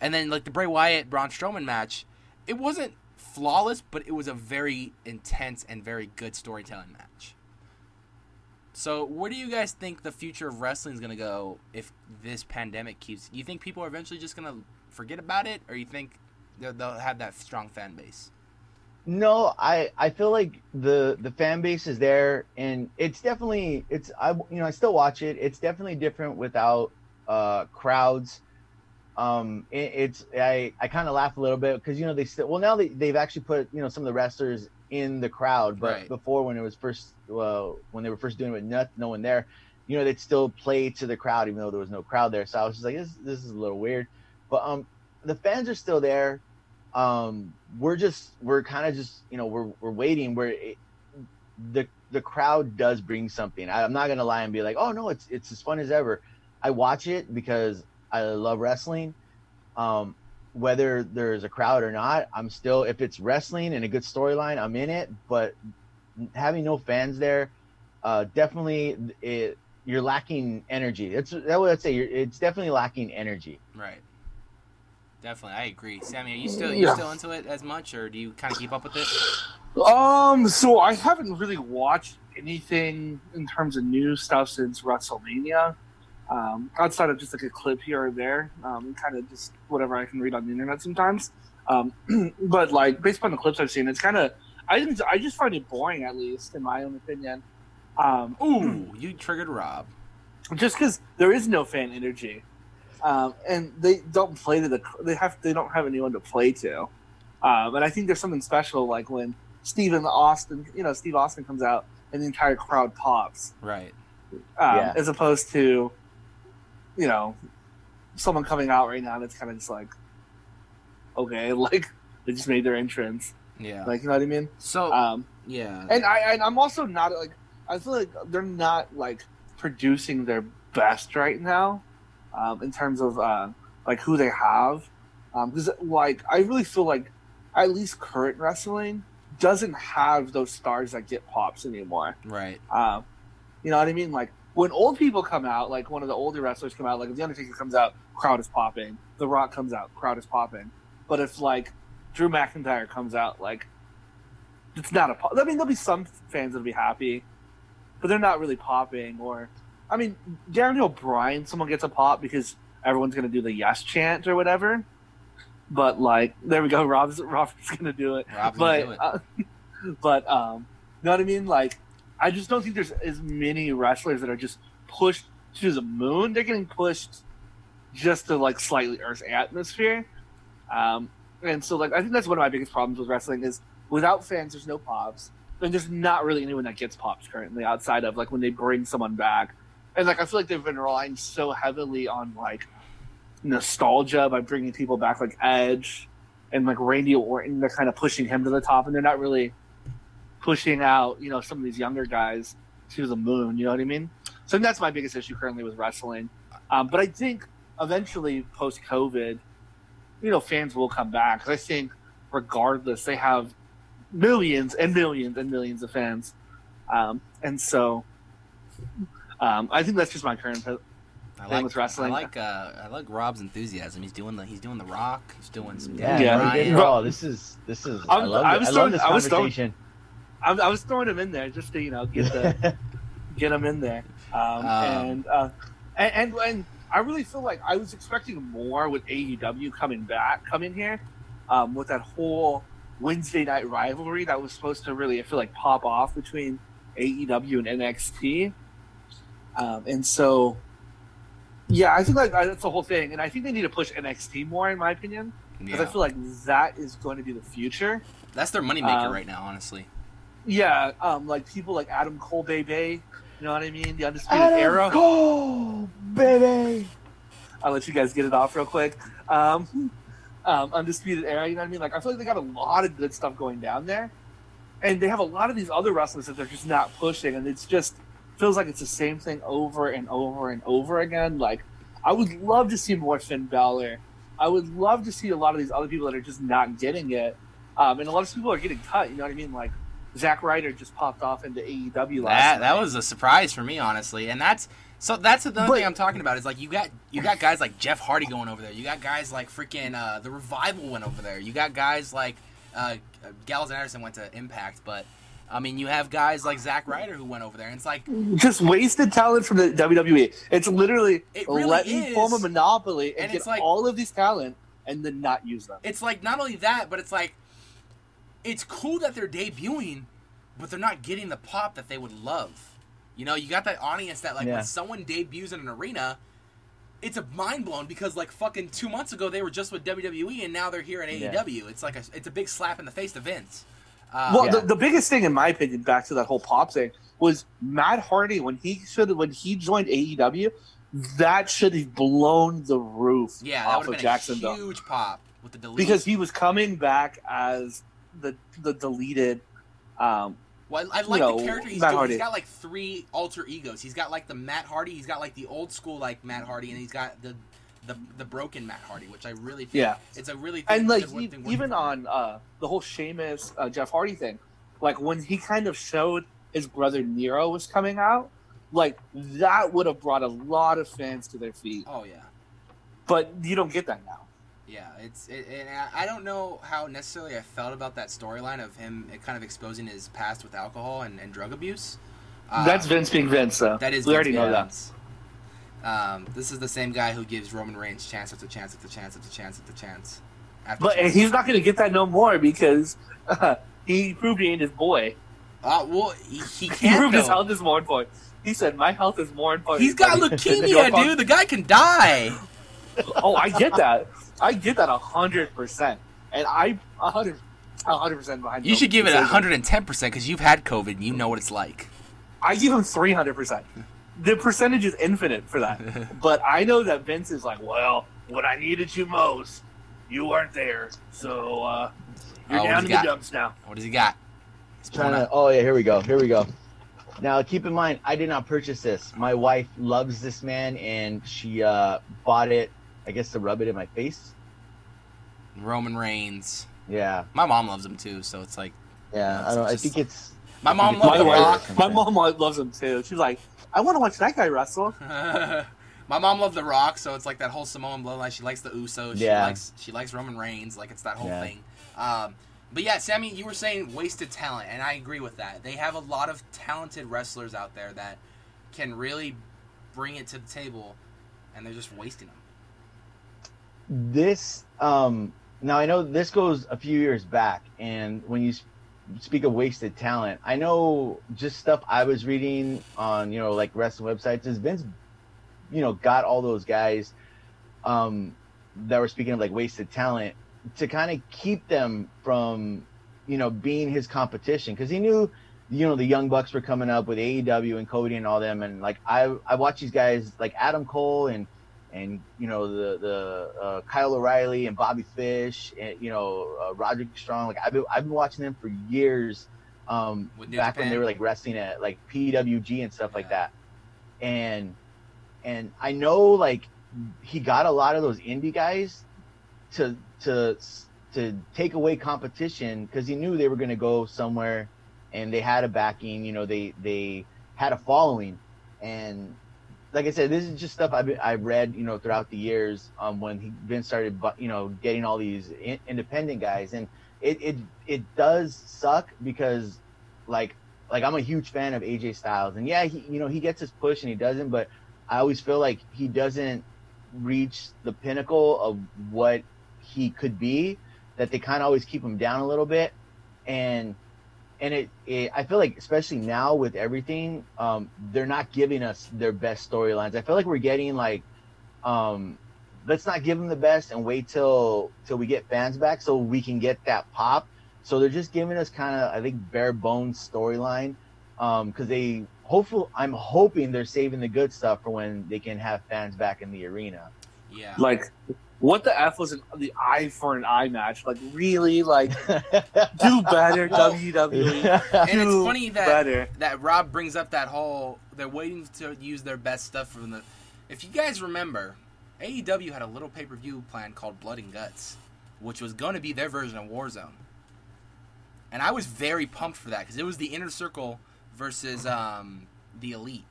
And then like the Bray Wyatt Braun Strowman match, it wasn't flawless, but it was a very intense and very good storytelling match. So, where do you guys think the future of wrestling is going to go if this pandemic keeps? You think people are eventually just going to forget about it, or you think they'll, they'll have that strong fan base? No, I I feel like the the fan base is there, and it's definitely it's I you know I still watch it. It's definitely different without uh crowds. Um, it, it's I I kind of laugh a little bit because you know they still well now they they've actually put you know some of the wrestlers in the crowd, but Right. before when it was first well when they were first doing it with no, no one there, you know they'd still play to the crowd even though there was no crowd there. So I was just like this this is a little weird, but um the fans are still there. Um we're just we're kind of just you know we're we're waiting where it, the the crowd does bring something. I, i'm not gonna lie and be like oh no it's it's as fun as ever. I watch it because i love wrestling. Um whether there's a crowd or not i'm still if it's wrestling and a good storyline i'm in it. But having no fans there uh definitely it you're lacking energy. That's that would say you're, it's definitely lacking energy. Right. Definitely, I agree. Sammy, are you still you Yeah. still into it as much, or do you kind of keep up with it? Um, so I haven't really watched anything in terms of new stuff since WrestleMania. Um, outside of just like a clip here or there, um, kind of just whatever I can read on the internet sometimes. Um, but like based upon the clips I've seen, it's kind of I didn't I just find it boring at least in my own opinion. Um, Ooh, you triggered Rob. just because there is no fan energy, um, and they don't play to the they have they don't have anyone to play to, um, and I think there's something special like when Stephen Austin, you know, Steve Austin comes out and the entire crowd pops, Right. um, Yeah. as opposed to, you know, someone coming out right now and it's kind of just like, okay, like they just made their entrance, Yeah. like you know what I mean? so Um, yeah. and I and I'm also not like I feel like they're not like producing their best right now, um, in terms of uh, like who they have, because like I really feel like at least current wrestling doesn't have those stars that get pops anymore. right. Um, you know what I mean? Like when old people come out, like one of the older wrestlers come out, like if the Undertaker comes out, crowd is popping. The Rock comes out, crowd is popping. But if like Drew McIntyre comes out, like it's not a pop. I mean, there'll be some fans that'll be happy, but they're not really popping. Or, I mean, Daniel Bryan, someone gets a pop because everyone's gonna do the yes chant or whatever. But like, there we go. Rob's Rob's gonna do it Rob's gonna do but it. uh, but um, you know what I mean? Like, I just don't think there's as many wrestlers that are just pushed to the moon. They're getting pushed just to like slightly Earth's atmosphere. Um, and so like I think that's one of my biggest problems with wrestling is without fans, there's no pops, and there's not really anyone that gets pops currently outside of like when they bring someone back. And like I feel like they've been relying so heavily on like nostalgia by bringing people back like Edge and like Randy Orton. They're kind of pushing him to the top, and they're not really pushing out you know some of these younger guys to the moon. You know what I mean? So that's my biggest issue currently with wrestling. Um, but I think eventually post COVID, you know, fans will come back because I think regardless they have millions and millions and millions of fans, um, and so. Um, I think that's just my current I thing like with wrestling. I like uh, I like Rob's enthusiasm. He's doing the he's doing the Rock. He's doing some Yeah, Yeah. bro, this is this is. I I'm- love, I it. was I love throwing- this I was throwing- conversation. I, I was throwing him in there just to you know get the get him in there, um, Um, and, uh, and and and I really feel like I was expecting more with AEW coming back, coming here, um, with that whole Wednesday night rivalry that was supposed to really, I feel like, pop off between AEW and NXT. Um, and so, yeah, I think like that's the whole thing, and I think they need to push NXT more, in my opinion, because Yeah. I feel like that is going to be the future. That's their moneymaker Um, right now, honestly. Yeah, um, like people like Adam Cole, baby, you know what I mean? The Undisputed Era. Go, baby. I'll let you guys get it off real quick. Um, um, Undisputed Era, you know what I mean? Like, I feel like they got a lot of good stuff going down there. And they have a lot of these other wrestlers that they're just not pushing. And it's just feels like it's the same thing over and over and over again. Like, I would love to see more Finn Balor. I would love to see a lot of these other people that are just not getting it. Um, and a lot of people are getting cut, you know what I mean? Like, Zack Ryder just popped off into AEW last That night. that was a surprise for me, honestly, and that's so that's the But- thing I'm talking about is like you got you got guys like Jeff Hardy going over there. You got guys like freaking uh, the Revival went over there. You got guys like uh, Gallows and Anderson went to Impact, but I mean you have guys like Zack Ryder who went over there. And it's like just wasted talent from the WWE. It's literally It really let me is. form a monopoly and, And get it's like- all of these talent and then not use them. it's like not only that, but it's like it's cool that they're debuting, but they're not getting the pop that they would love. You know, you got that audience that like Yeah. when someone debuts in an arena, it's a mind blown because like fucking two months ago they were just with WWE and now they're here at Yeah. AEW. It's like a, it's a big slap in the face to Vince. Uh, well, yeah. the, the biggest thing, in my opinion, back to that whole pop thing, was Matt Hardy when he should when he joined AEW. That should have blown the roof yeah, that off of Jacksonville a huge pop with the delete. because he was coming back as the the deleted. Um, Well, I I like know, the character he's Matt doing. Hardy. He's got like three alter egos. He's got like the Matt Hardy. He's got like the old school like Matt Hardy, and he's got the the, the broken Matt Hardy, which I really think Yeah. it's a really and like good one e- thing even on uh, the whole Sheamus uh, Jeff Hardy thing, like when he kind of showed his brother Nero was coming out, like that would have brought a lot of fans to their feet. oh yeah. But you don't get that now. Yeah, it's it, and I- don't know how necessarily I felt about that storyline of him kind of exposing his past with alcohol and, and drug abuse. Uh, That's Vince being Vince, though. That is we already Vince know that. Um, this is the same guy who gives Roman Reigns chance after chance after chance after chance after chance. After But chance. he's not going to get that no more because uh, he proved he ain't his boy. Uh, well, he, he He can't. proved his health is more important. He said, "My health is more important." He's got than- than your leukemia, dude. The guy can die. Oh, I get that. I get that a hundred percent, and I a hundred, a hundred percent behind. You should give it decision. 110 percent because you've had COVID and you know what it's like. I give him three hundred percent. The percentage is infinite for that. but I know that Vince is like, well, when I needed you most, you weren't there, so uh, you're Oh, down does in he the dumps now. What does he got? He's Trying to. Oh yeah, here we go. Here we go. Now keep in mind, I did not purchase this. My wife loves this man, and she uh, bought it. I guess to rub it in my face. Roman Reigns. Yeah, My mom loves him too, so it's like yeah. That's I don't. I just- think it's. my I think mom it's My, The Rock. Rock. my mom loves him too. She's like, I want to watch that guy wrestle. my mom loved The Rock, so it's like that whole Samoan bloodline. She likes the Usos. She Yeah. likes she likes Roman Reigns. Like it's that whole Yeah. thing. Um, but yeah, Sammy, you were saying wasted talent, and I agree with that. They have a lot of talented wrestlers out there that can really bring it to the table, and they're just wasting them. this um now i know this goes a few years back and when you s- speak of wasted talent i know just stuff i was reading on you know like wrestling websites is vince you know got all those guys um that were speaking of like wasted talent to kind of keep them from you know being his competition. Because he knew you know the young bucks were coming up with aew and cody and all them. And like i i watch these guys like adam cole and and you know the the uh, Kyle O'Reilly and Bobby Fish and you know uh, Roderick Strong. Like I've been I've been watching them for years. Um, back when they were like wrestling at like PWG and stuff like that. And and I know like he got a lot of those indie guys to to to take away competition because he knew they were going to go somewhere and they had a backing. You know they they had a following and like I said, this is just stuff I've, I've read, you know, throughout the years um, when he Vince started, you know, getting all these in, independent guys, and it, it it does suck because, like, like I'm a huge fan of AJ Styles, and yeah, he you know he gets his push and he doesn't, but I always feel like he doesn't reach the pinnacle of what he could be that they kind of always keep him down a little bit. And and it, it i feel like especially now with everything um they're not giving us their best storylines. I feel like we're getting like um let's not give them the best and wait till till we get fans back so we can get that pop. So they're just giving us kind of i think bare bones storyline um because they hopeful i'm hoping they're saving the good stuff for when they can have fans back in the arena. Yeah. Like, what the f was an, the eye for an eye match? Like, really? Like, do better, Well- WWE. and it's do funny that better. that Rob brings up that whole they're waiting to use their best stuff from the. If you guys remember, AEW had a little pay per view plan called Blood and Guts, which was going to be their version of Warzone, and I was very pumped for that because it was the Inner Circle versus um, the Elite,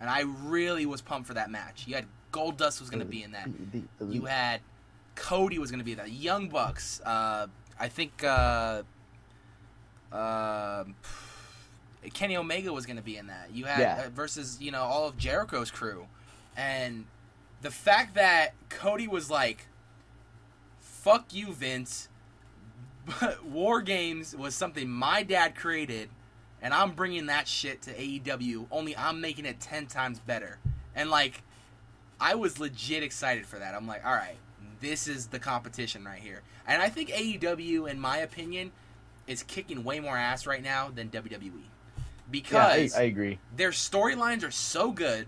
and I really was pumped for that match. You had Goldust was going to be in that. You had Cody was going to be that. Young Bucks. Uh, I think uh, uh, Kenny Omega was going to be in that. You had Yeah. uh, versus you know all of Jericho's crew, and the fact that Cody was like, "Fuck you, Vince." But War Games was something my dad created, and I'm bringing that shit to AEW. Only I'm making it ten times better. And like, I was legit excited for that. I'm like, all right, this is the competition right here. And I think AEW, in my opinion, is kicking way more ass right now than WWE yeah, I, because I agree their storylines are so good.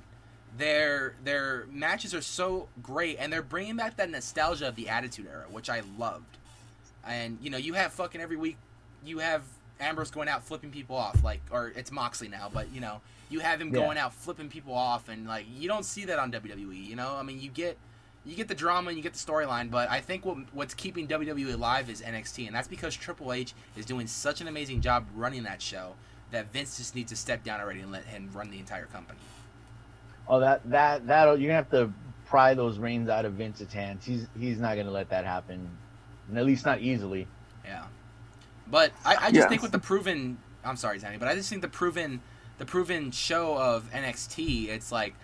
Their their matches are so great, and they're bringing back that nostalgia of the Attitude Era, which I loved. And you know, you have fucking every week, you have Ambrose going out flipping people off, like, or it's Moxley now, but you know, you have him Yeah. going out flipping people off, and like, you don't see that on WWE. You know, I mean, you get you get the drama and you get the storyline, but I think what what's keeping WWE alive is NXT, and that's because Triple H is doing such an amazing job running that show that Vince just needs to step down already and let him run the entire company. Oh, that that that you're gonna have to pry those reins out of Vince's hands. He's he's not gonna let that happen, and at least not easily. Yeah, but I, I just Yeah. think with the proven, I'm sorry, Zanny, but I just think the proven, the proven show of NXT, it's like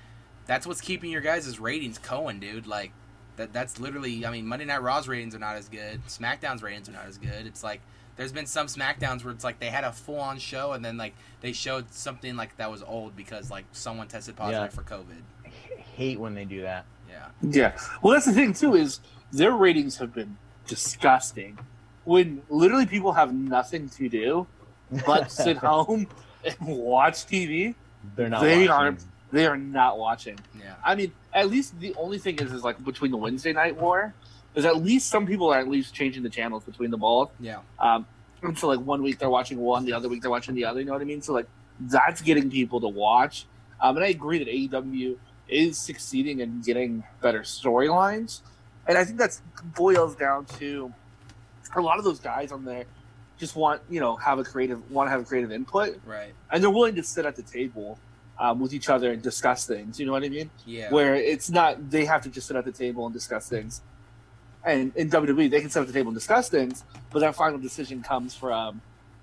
that's what's keeping your guys' ratings going, dude. Like that, that's literally, I mean, Monday Night Raw's ratings are not as good. SmackDown's ratings are not as good. It's like there's been some SmackDowns where it's like they had a full on show and then like they showed something like that was old because like someone tested positive Yeah. for COVID. I hate when they do that. Yeah, Yeah. Well, that's the thing too is their ratings have been disgusting. When literally people have nothing to do but sit home and watch TV, They're not. They watching. aren't- they are not watching. yeah, I mean, at least the only thing is, is like between the Wednesday night war, is at least some people are at least changing the channels between the balls. yeah, Um, and so like one week they're watching one, the other week they're watching the other. You know what I mean? So like that's getting people to watch. Um, and I agree that AEW is succeeding in getting better storylines, and I think that's boils down to a lot of those guys on there just want you know have a creative want to have a creative input, right, and they're willing to sit at the table um, with each other and discuss things. You know what I mean? yeah, where it's not they have to just sit at the table and discuss things. And in WWE, they can sit at the table and discuss things, but that final decision comes from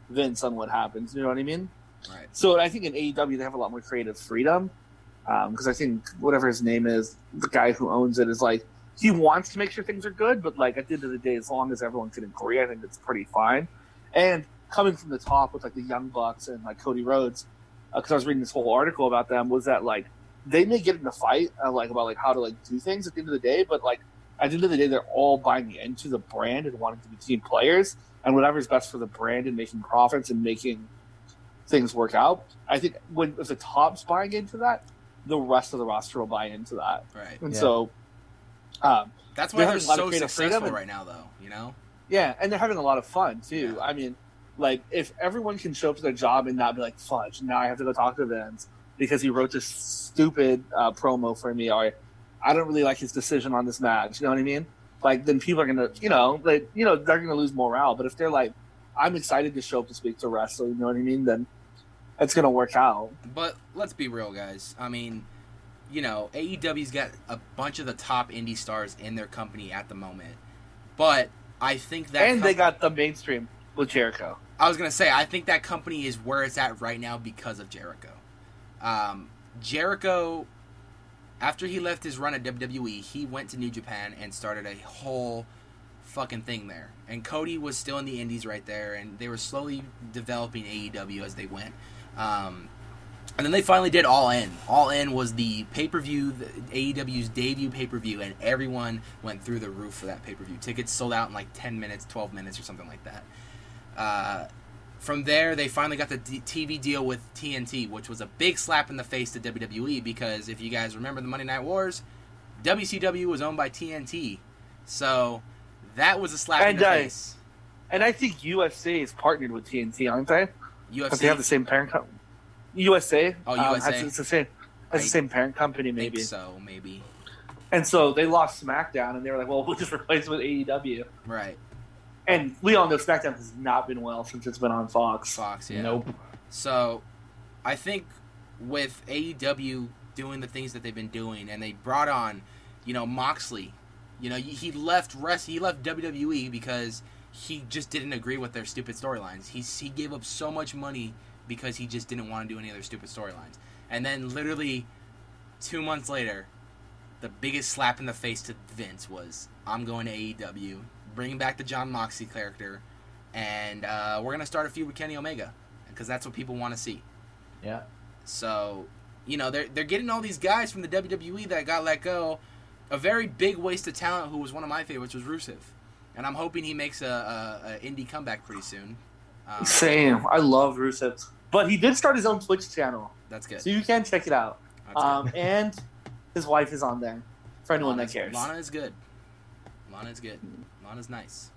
Vince on what happens. You know what I mean? right, So I think in AEW they have a lot more creative freedom because I think whatever his name is, the guy who owns it is like he wants to make sure things are good, but like at the end of the day, as long as everyone can agree, I think it's pretty fine. And coming from the top with like the Young Bucks and like Cody Rhodes, because I was reading this whole article about them, was that like they may get in a fight uh, like about like how to like do things at the end of the day, but like at the end of the day, they're all buying into the brand and wanting to be team players, and whatever's best for the brand and making profits and making things work out. I think when if the top's buying into that, the rest of the roster will buy into that, right. and Yeah. so. Um, That's why They're they're, a lot of so successful and- right now, though. You know, Yeah, and they're having a lot of fun too. Yeah. I mean, like if everyone can show up to their job and not be like, "Fudge, now I have to go talk to Vince because he wrote this stupid uh, promo for me," or "I don't really like his decision on this match." You know what I mean? Like then people are gonna, you know, like you know they're gonna lose morale. But if they're like, "I'm excited to show up to speak to wrestling," you know what I mean? Then it's gonna work out. But let's be real, guys. I mean, you know, AEW's got a bunch of the top indie stars in their company at the moment. But I think that and they got the mainstream with Jericho. I was gonna say I think that company is where it's at right now because of Jericho. Um, Jericho after he left his run at WWE, he went to New Japan and started a whole fucking thing there. And Cody was still in the Indies right there, and they were slowly developing AEW as they went. Um, and then they finally did All In. All In was the pay per view, AEW's debut pay per view, and everyone went through the roof for that pay per view. Tickets sold out in like 10 minutes, 12 minutes, or something like that. Uh, from there, they finally got the D- TV deal with TNT, which was a big slap in the face to WWE because if you guys remember the Monday Night Wars, WCW was owned by TNT. So that was a slap in the face. And I think USA is partnered with TNT, aren't they? Because they have the same parent company. USA. Oh, um, USA. has- it's the same. The same parent company, think maybe. so, maybe. And so they lost SmackDown, and they were like, "Well, we'll just replace it with AEW." Right. And we all know SmackDown has not been well since it's been on Fox. Fox, yeah. Nope. So, I think with AEW doing the things that they've been doing, and they brought on, you know, Moxley. You know, he left rest. He left WWE because he just didn't agree with their stupid storylines. He he gave up so much money because he just didn't want to do any other stupid storylines. And then literally two months later, the biggest slap in the face to Vince was, "I'm going to AEW, bringing back the Jon Moxley character, and uh, we're gonna start a feud with Kenny Omega." because that's what people want to see. Yeah. So, you know, they're they're getting all these guys from the WWE that got let go. A very big waste of talent. Who was one of my favorites was Rusev, and I'm hoping he makes a, a, a indie comeback pretty soon. Um, Same. I love Rusev, but he did start his own Twitch channel, that's good. so you can check it out. Um, and his wife is on there for good. anyone Lana's, that cares. Lana is good. Lana is good. Lana's nice.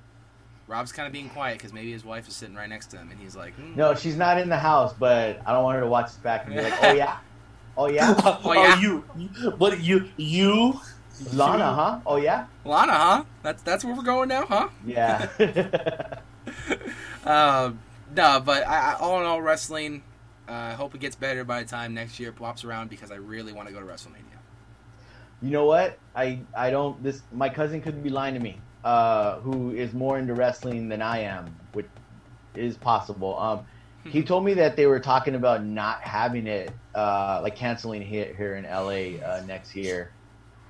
Rob's kind of being quiet because maybe his wife is sitting right next to him, and he's like, hmm. No, she's not in the house, but I don't want her to watch this back and be like, oh yeah, oh yeah, Oh, yeah? you, you, but you, you, Lana, huh? Oh yeah, Lana, huh? That's that's where we're going now, huh? yeah. Um, no, but I, I, all in all, wrestling. uh, I hope it gets better by the time next year pops around because I really want to go to WrestleMania. you know what? I I don't. This my cousin couldn't be lying to me. Uh, who is more into wrestling than I am, which is possible. Um, he told me that they were talking about not having it, uh, like canceling it here in LA uh, next year.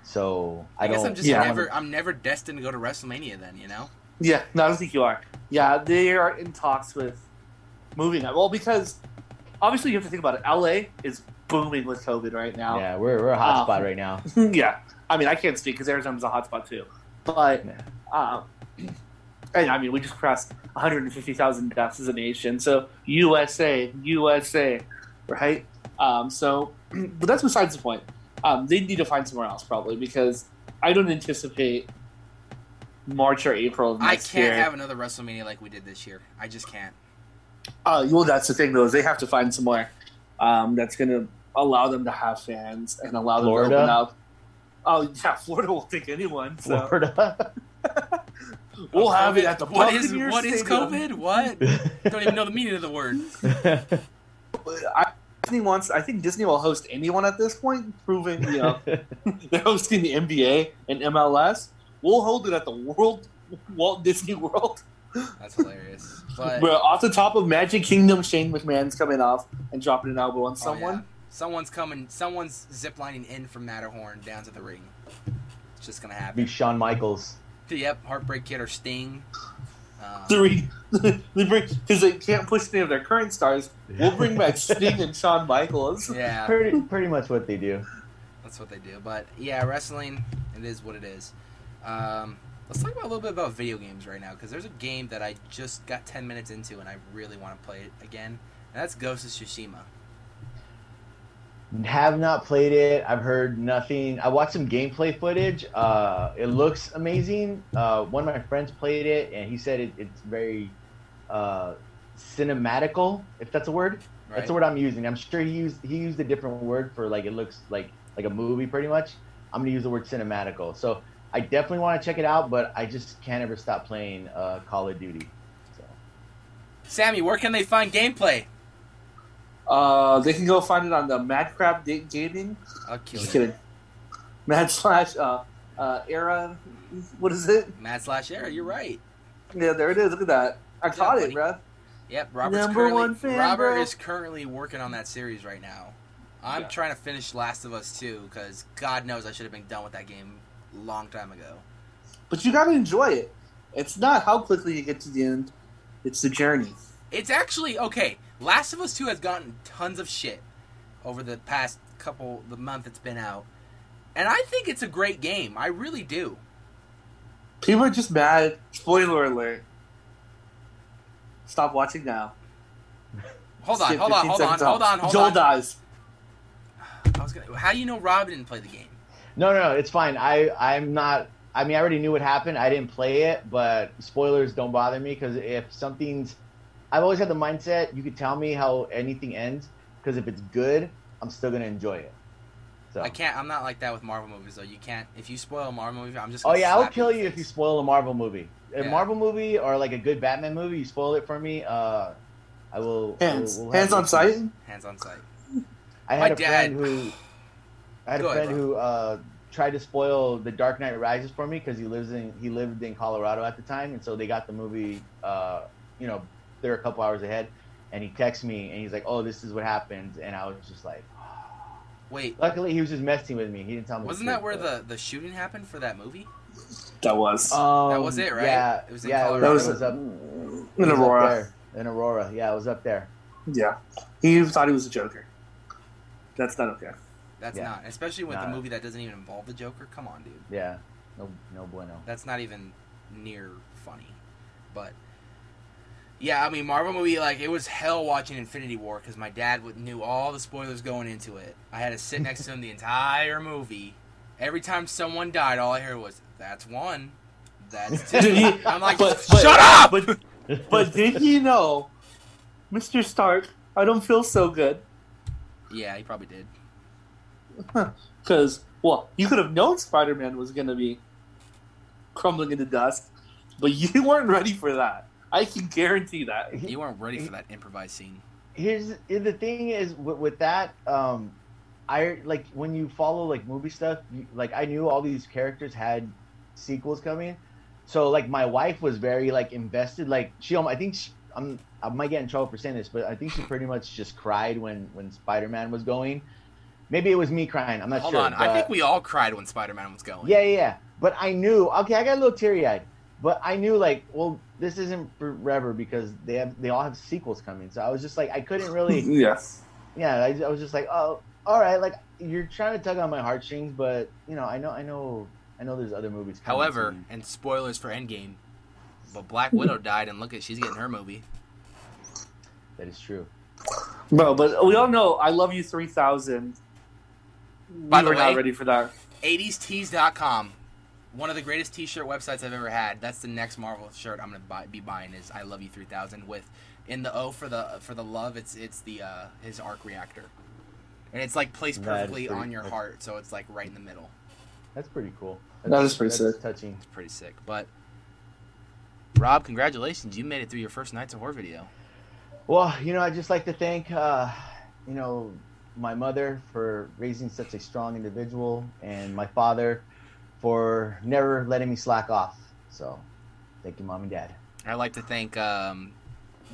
So I, I, guess. I'm just yeah. never. I'm never destined to go to WrestleMania. Then you know. Yeah. No, I don't think you are. Yeah, they are in talks with moving that. Well, because obviously you have to think about it. LA is booming with COVID right now. Yeah, we're we're a hot spot right now. yeah. I mean, I can't speak because Arizona's a hotspot too. But, Yeah. um, and I mean, we just crossed 150,000 deaths as a nation. So, USA, USA, right? Um, so, but that's besides the point. Um, they need to find somewhere else probably because I don't anticipate March or April of I can't year. have another WrestleMania like we did this year. I just can't. Uh, well, that's the thing though is they have to find somewhere um, that's going to allow them to have fans and allow them Florida? to open up. Oh yeah, Florida will take anyone. So. Florida. We'll have it at the What is Buccaneers what is Stadium. COVID? What? Don't even know the meaning of the word. I, Disney wants. I think Disney will host anyone at this point, proving you know they're hosting the NBA and MLS. We'll hold it at the World Walt Disney World. That's hilarious. But Bro, off the top of Magic Kingdom, Shane McMahon's coming off and dropping an elbow on oh, someone. yeah. someone's coming. Someone's ziplining in from Matterhorn down to the ring. It's just gonna happen. Be happen. Shawn Michaels. Yep, Heartbreak Kid or Sting. Um, Three, they bring because they can't push any of their current stars. We'll bring back Sting and Shawn Michaels. yeah, Pretty pretty much what they do. that's what they do. But yeah, wrestling. It is what it is. Um, let's talk about a little bit about video games right now because there's a game that I just got 10 minutes into and I really want to play it again. And that's Ghost of Tsushima. Have not played it. I've heard nothing. I watched some gameplay footage. Uh, it looks amazing. Uh, one of my friends played it, and he said it, it's very uh, cinematical, if that's a word. Right? That's the word I'm using. I'm sure he used he used a different word for like it looks like like a movie, pretty much. I'm gonna use the word cinematical. So I definitely want to check it out, but I just can't ever stop playing uh, Call of Duty. So. Sammy, where can they find gameplay? Uh, they can go find it on the Mad Crab Da- Gaming. I'll kill Just you. kidding. Mad slash uh, uh, era. What is it? Mad slash era, you're right. Yeah, there it is. Look at that. I caught buddy. it, bruh. Yep, Robert's Number currently, one fan, Robert bro. is currently working on that series right now. I'm Yeah. trying to finish Last of Us 2 because God knows I should have been done with that game a long time ago. But you gotta enjoy it. It's not how quickly you get to the end; it's the journey. It's actually okay. Last of Us 2 has gotten tons of shit over the past couple the month it's been out. And I think it's a great game. I really do. People are just mad. Spoiler alert. Stop watching now. Hold on, hold on, hold on, hold on, hold Joel dies. I was gonna, how do you know Rob didn't play the game? No, no, no, it's fine. I I'm not. I mean, I already knew what happened. I didn't play it, but spoilers don't bother me because if something's, I've always had the mindset you could tell me how anything ends because if it's good, I'm still gonna enjoy it. So. I can't. I'm not like that with Marvel movies though. You can't. If you spoil a Marvel movie, I'm just. Oh Gonna yeah, I will kill in the you if you spoil a Marvel movie. A Yeah. Marvel movie or like a good Batman movie, you spoil it for me. Uh, I will. Hands, we'll- we'll hands on sight. Hands on sight. I had My a dad- friend who. I had Go a ahead, friend who uh, tried to spoil The Dark Knight Rises for me because he lives in he lived in Colorado at the time, and so they got the movie. Uh, you know, they're a couple hours ahead, and he texts me and he's like, "Oh, this is what happens," and I was just like. Wait, Luckily, he was just messing with me. He didn't tell me. wasn't that where the the shooting happened for that movie? That was Um, That was it, right? Yeah, It was in yeah, Colorado. That was, was- it was up in it was up Aurora. there. In Aurora, yeah, it was up there. Yeah, he thought he was a Joker. That's not okay. That's Yeah. not, especially with the Nah. movie that doesn't even involve the Joker. Come on, dude. Yeah, no, no bueno. That's not even near funny. But yeah, I mean, Marvel movie like it was hell watching Infinity War because my dad would, knew all the spoilers going into it. I had to sit next to him the entire movie. Every time someone died, all I heard was "That's one, that's two. I'm like, but- but- shut up. But but did he know, Mr. Stark? I don't feel so good yeah, he probably did. because well, you could have known Spider-Man was going to be crumbling into dust, but you weren't ready for that. I can guarantee that. You weren't ready for that improvised scene. Here's the thing is with, with that. Um, I like when you follow like movie stuff. You, like I knew all these characters had sequels coming, so like my wife was very like invested. Like she, I think she, I'm I might get in trouble for saying this, but I think she pretty much just cried when when Spider Man was going. Maybe it was me crying. I'm not Hold sure. on, I think we all cried when Spider Man was going. Yeah, yeah, yeah. But I knew. Okay, I got a little teary eyed. But I knew like, well, this isn't forever because they have they all have sequels coming. So I was just like, I couldn't really. Yes. yeah, I, I was just like, oh, all right. Like you're trying to tug on my heartstrings, but you know, I know, I know, I know. There's other movies. Coming However, soon. and spoilers for Endgame, but Black Widow hmm. died, and look at she's getting her movie. that is true. Bro, but we all know I love you three thousand. By we the were not way- ready for that. 80stees.com, one of the greatest T-shirt websites I've ever had. That's the next Marvel shirt I'm gonna buy, be buying. Is I love you 3000 with in the O for the for the love. It's it's the uh, his arc reactor, and it's like placed perfectly pretty- on your heart, so it's like right in the middle. That's pretty cool. That is pretty that's sick. Touching. It's pretty sick. But Rob, congratulations! You made it through your first Knights of Horror video. Well, you know, I'd just like to thank, uh, you know, my mother for raising such a strong individual, and my father for never letting me slack off. So, thank you, mom and dad. I'd like to thank um,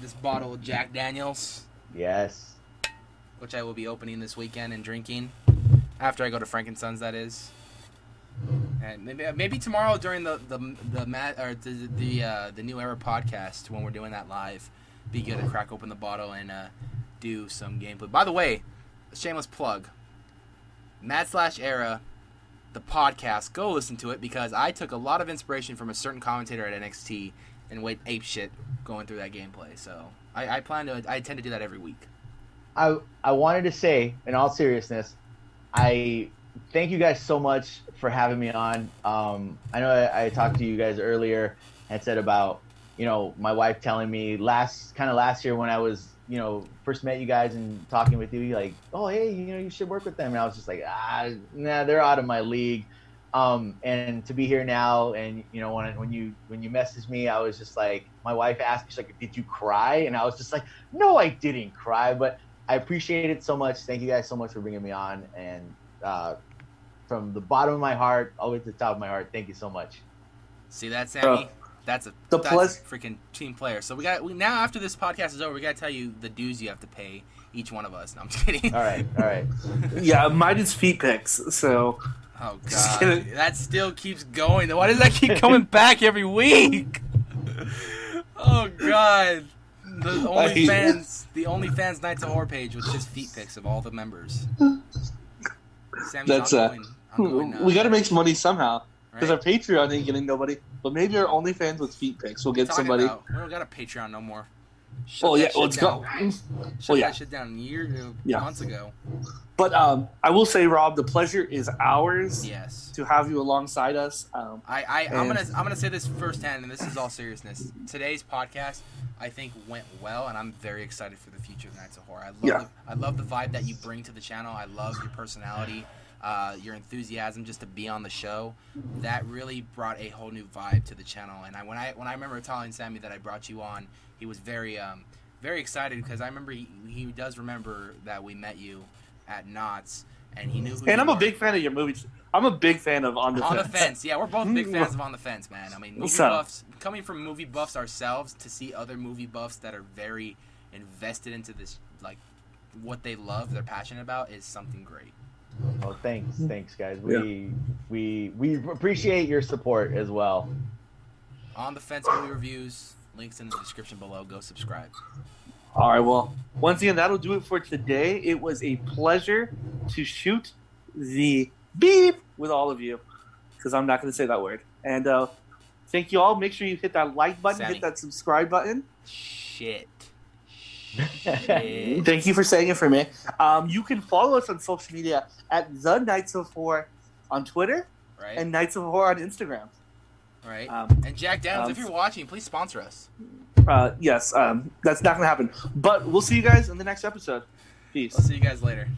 this bottle of Jack Daniels. Yes. which I will be opening this weekend and drinking after I go to Frankensons. That is, and maybe maybe tomorrow during the the the mat or the the uh, the new era podcast when we're doing that live, be good to crack open the bottle and uh, do some gameplay. By the way, shameless plug. Mad slash era, the podcast. Go listen to it because I took a lot of inspiration from a certain commentator at NXT and went ape shit going through that gameplay. So I, I plan to I intend to do that every week. I I wanted to say, in all seriousness, I thank you guys so much for having me on. Um, I know I, I talked to you guys earlier and said about you know my wife telling me last kind of last year when I was you know first met you guys and talking with you like oh hey you know you should work with them and I was just like ah nah they're out of my league. Um, and to be here now and you know when when you when you messaged me I was just like my wife asked me she's like did you cry and I was just like no I didn't cry but I appreciate it so much. Thank you guys so much for bringing me on. And uh, from the bottom of my heart, all the way to the top of my heart, thank you so much. See that, Sammy? That's a The that's plus- a freaking team player. So we got we, now after this podcast is over, we got to tell you the dues you have to pay each one of us. No, I'm just kidding. All right, all right. Yeah, mine is feet pics. So Oh god, that still keeps going. Why does that keep coming back every week? Oh god, the only I- fans, the only fans Knights of Horror page with just feet pics of all the members. Sammy's That's, uh, ongoing, ongoing, uh, we got to make some money somehow because right? our Patreon ain't getting nobody. But maybe our OnlyFans with feet pics will get somebody. about- we don't got a Patreon no more. Shut Oh yeah, let's down. go. Shut Oh, yeah. that shit down year, uh, Yeah. months ago. But um, I will say, Rob, the pleasure is ours Yes. to have you alongside us. Um, I, I I'm gonna I'm gonna say this firsthand, and this is all seriousness. Today's podcast, I think, went well, and I'm very excited for the future of Knights of Horror. I love Yeah. the, I love the vibe that you bring to the channel. I love your personality, uh, your enthusiasm just to be on the show. That really brought a whole new vibe to the channel. And I when I when I remember telling Sammy that I brought you on, he was very um very excited because I remember he, he does remember that we met you at Knott's, and he knew. And I'm a big fan of your movies. I'm a big fan of On the On the Fence. fence, yeah, we're both big fans of On the Fence, man. I mean, movie So- buffs. Coming from movie buffs ourselves, to see other movie buffs that are very invested into this, like what they love, they're passionate about, is something great. Well, thanks, thanks, guys. We we we appreciate your support as well. On the Fence movie reviews, links in the description below. Go subscribe. All right, well, once again, that'll do it for today. It was a pleasure to shoot the beep with all of you because I'm not going to say that word. And uh, thank you all. Make sure you hit that like button, Sammy. hit that subscribe button. Shit. Thank you for saying it for me. Um, you can follow us on social media at the Knights of Horror on Twitter Right. and Knights of Horror on Instagram. right. Um, and Jack Downs, um, if you're watching, please sponsor us. uh, yes, um, that's not going to happen. But we'll see you guys in the next episode. Peace. I'll see you guys later.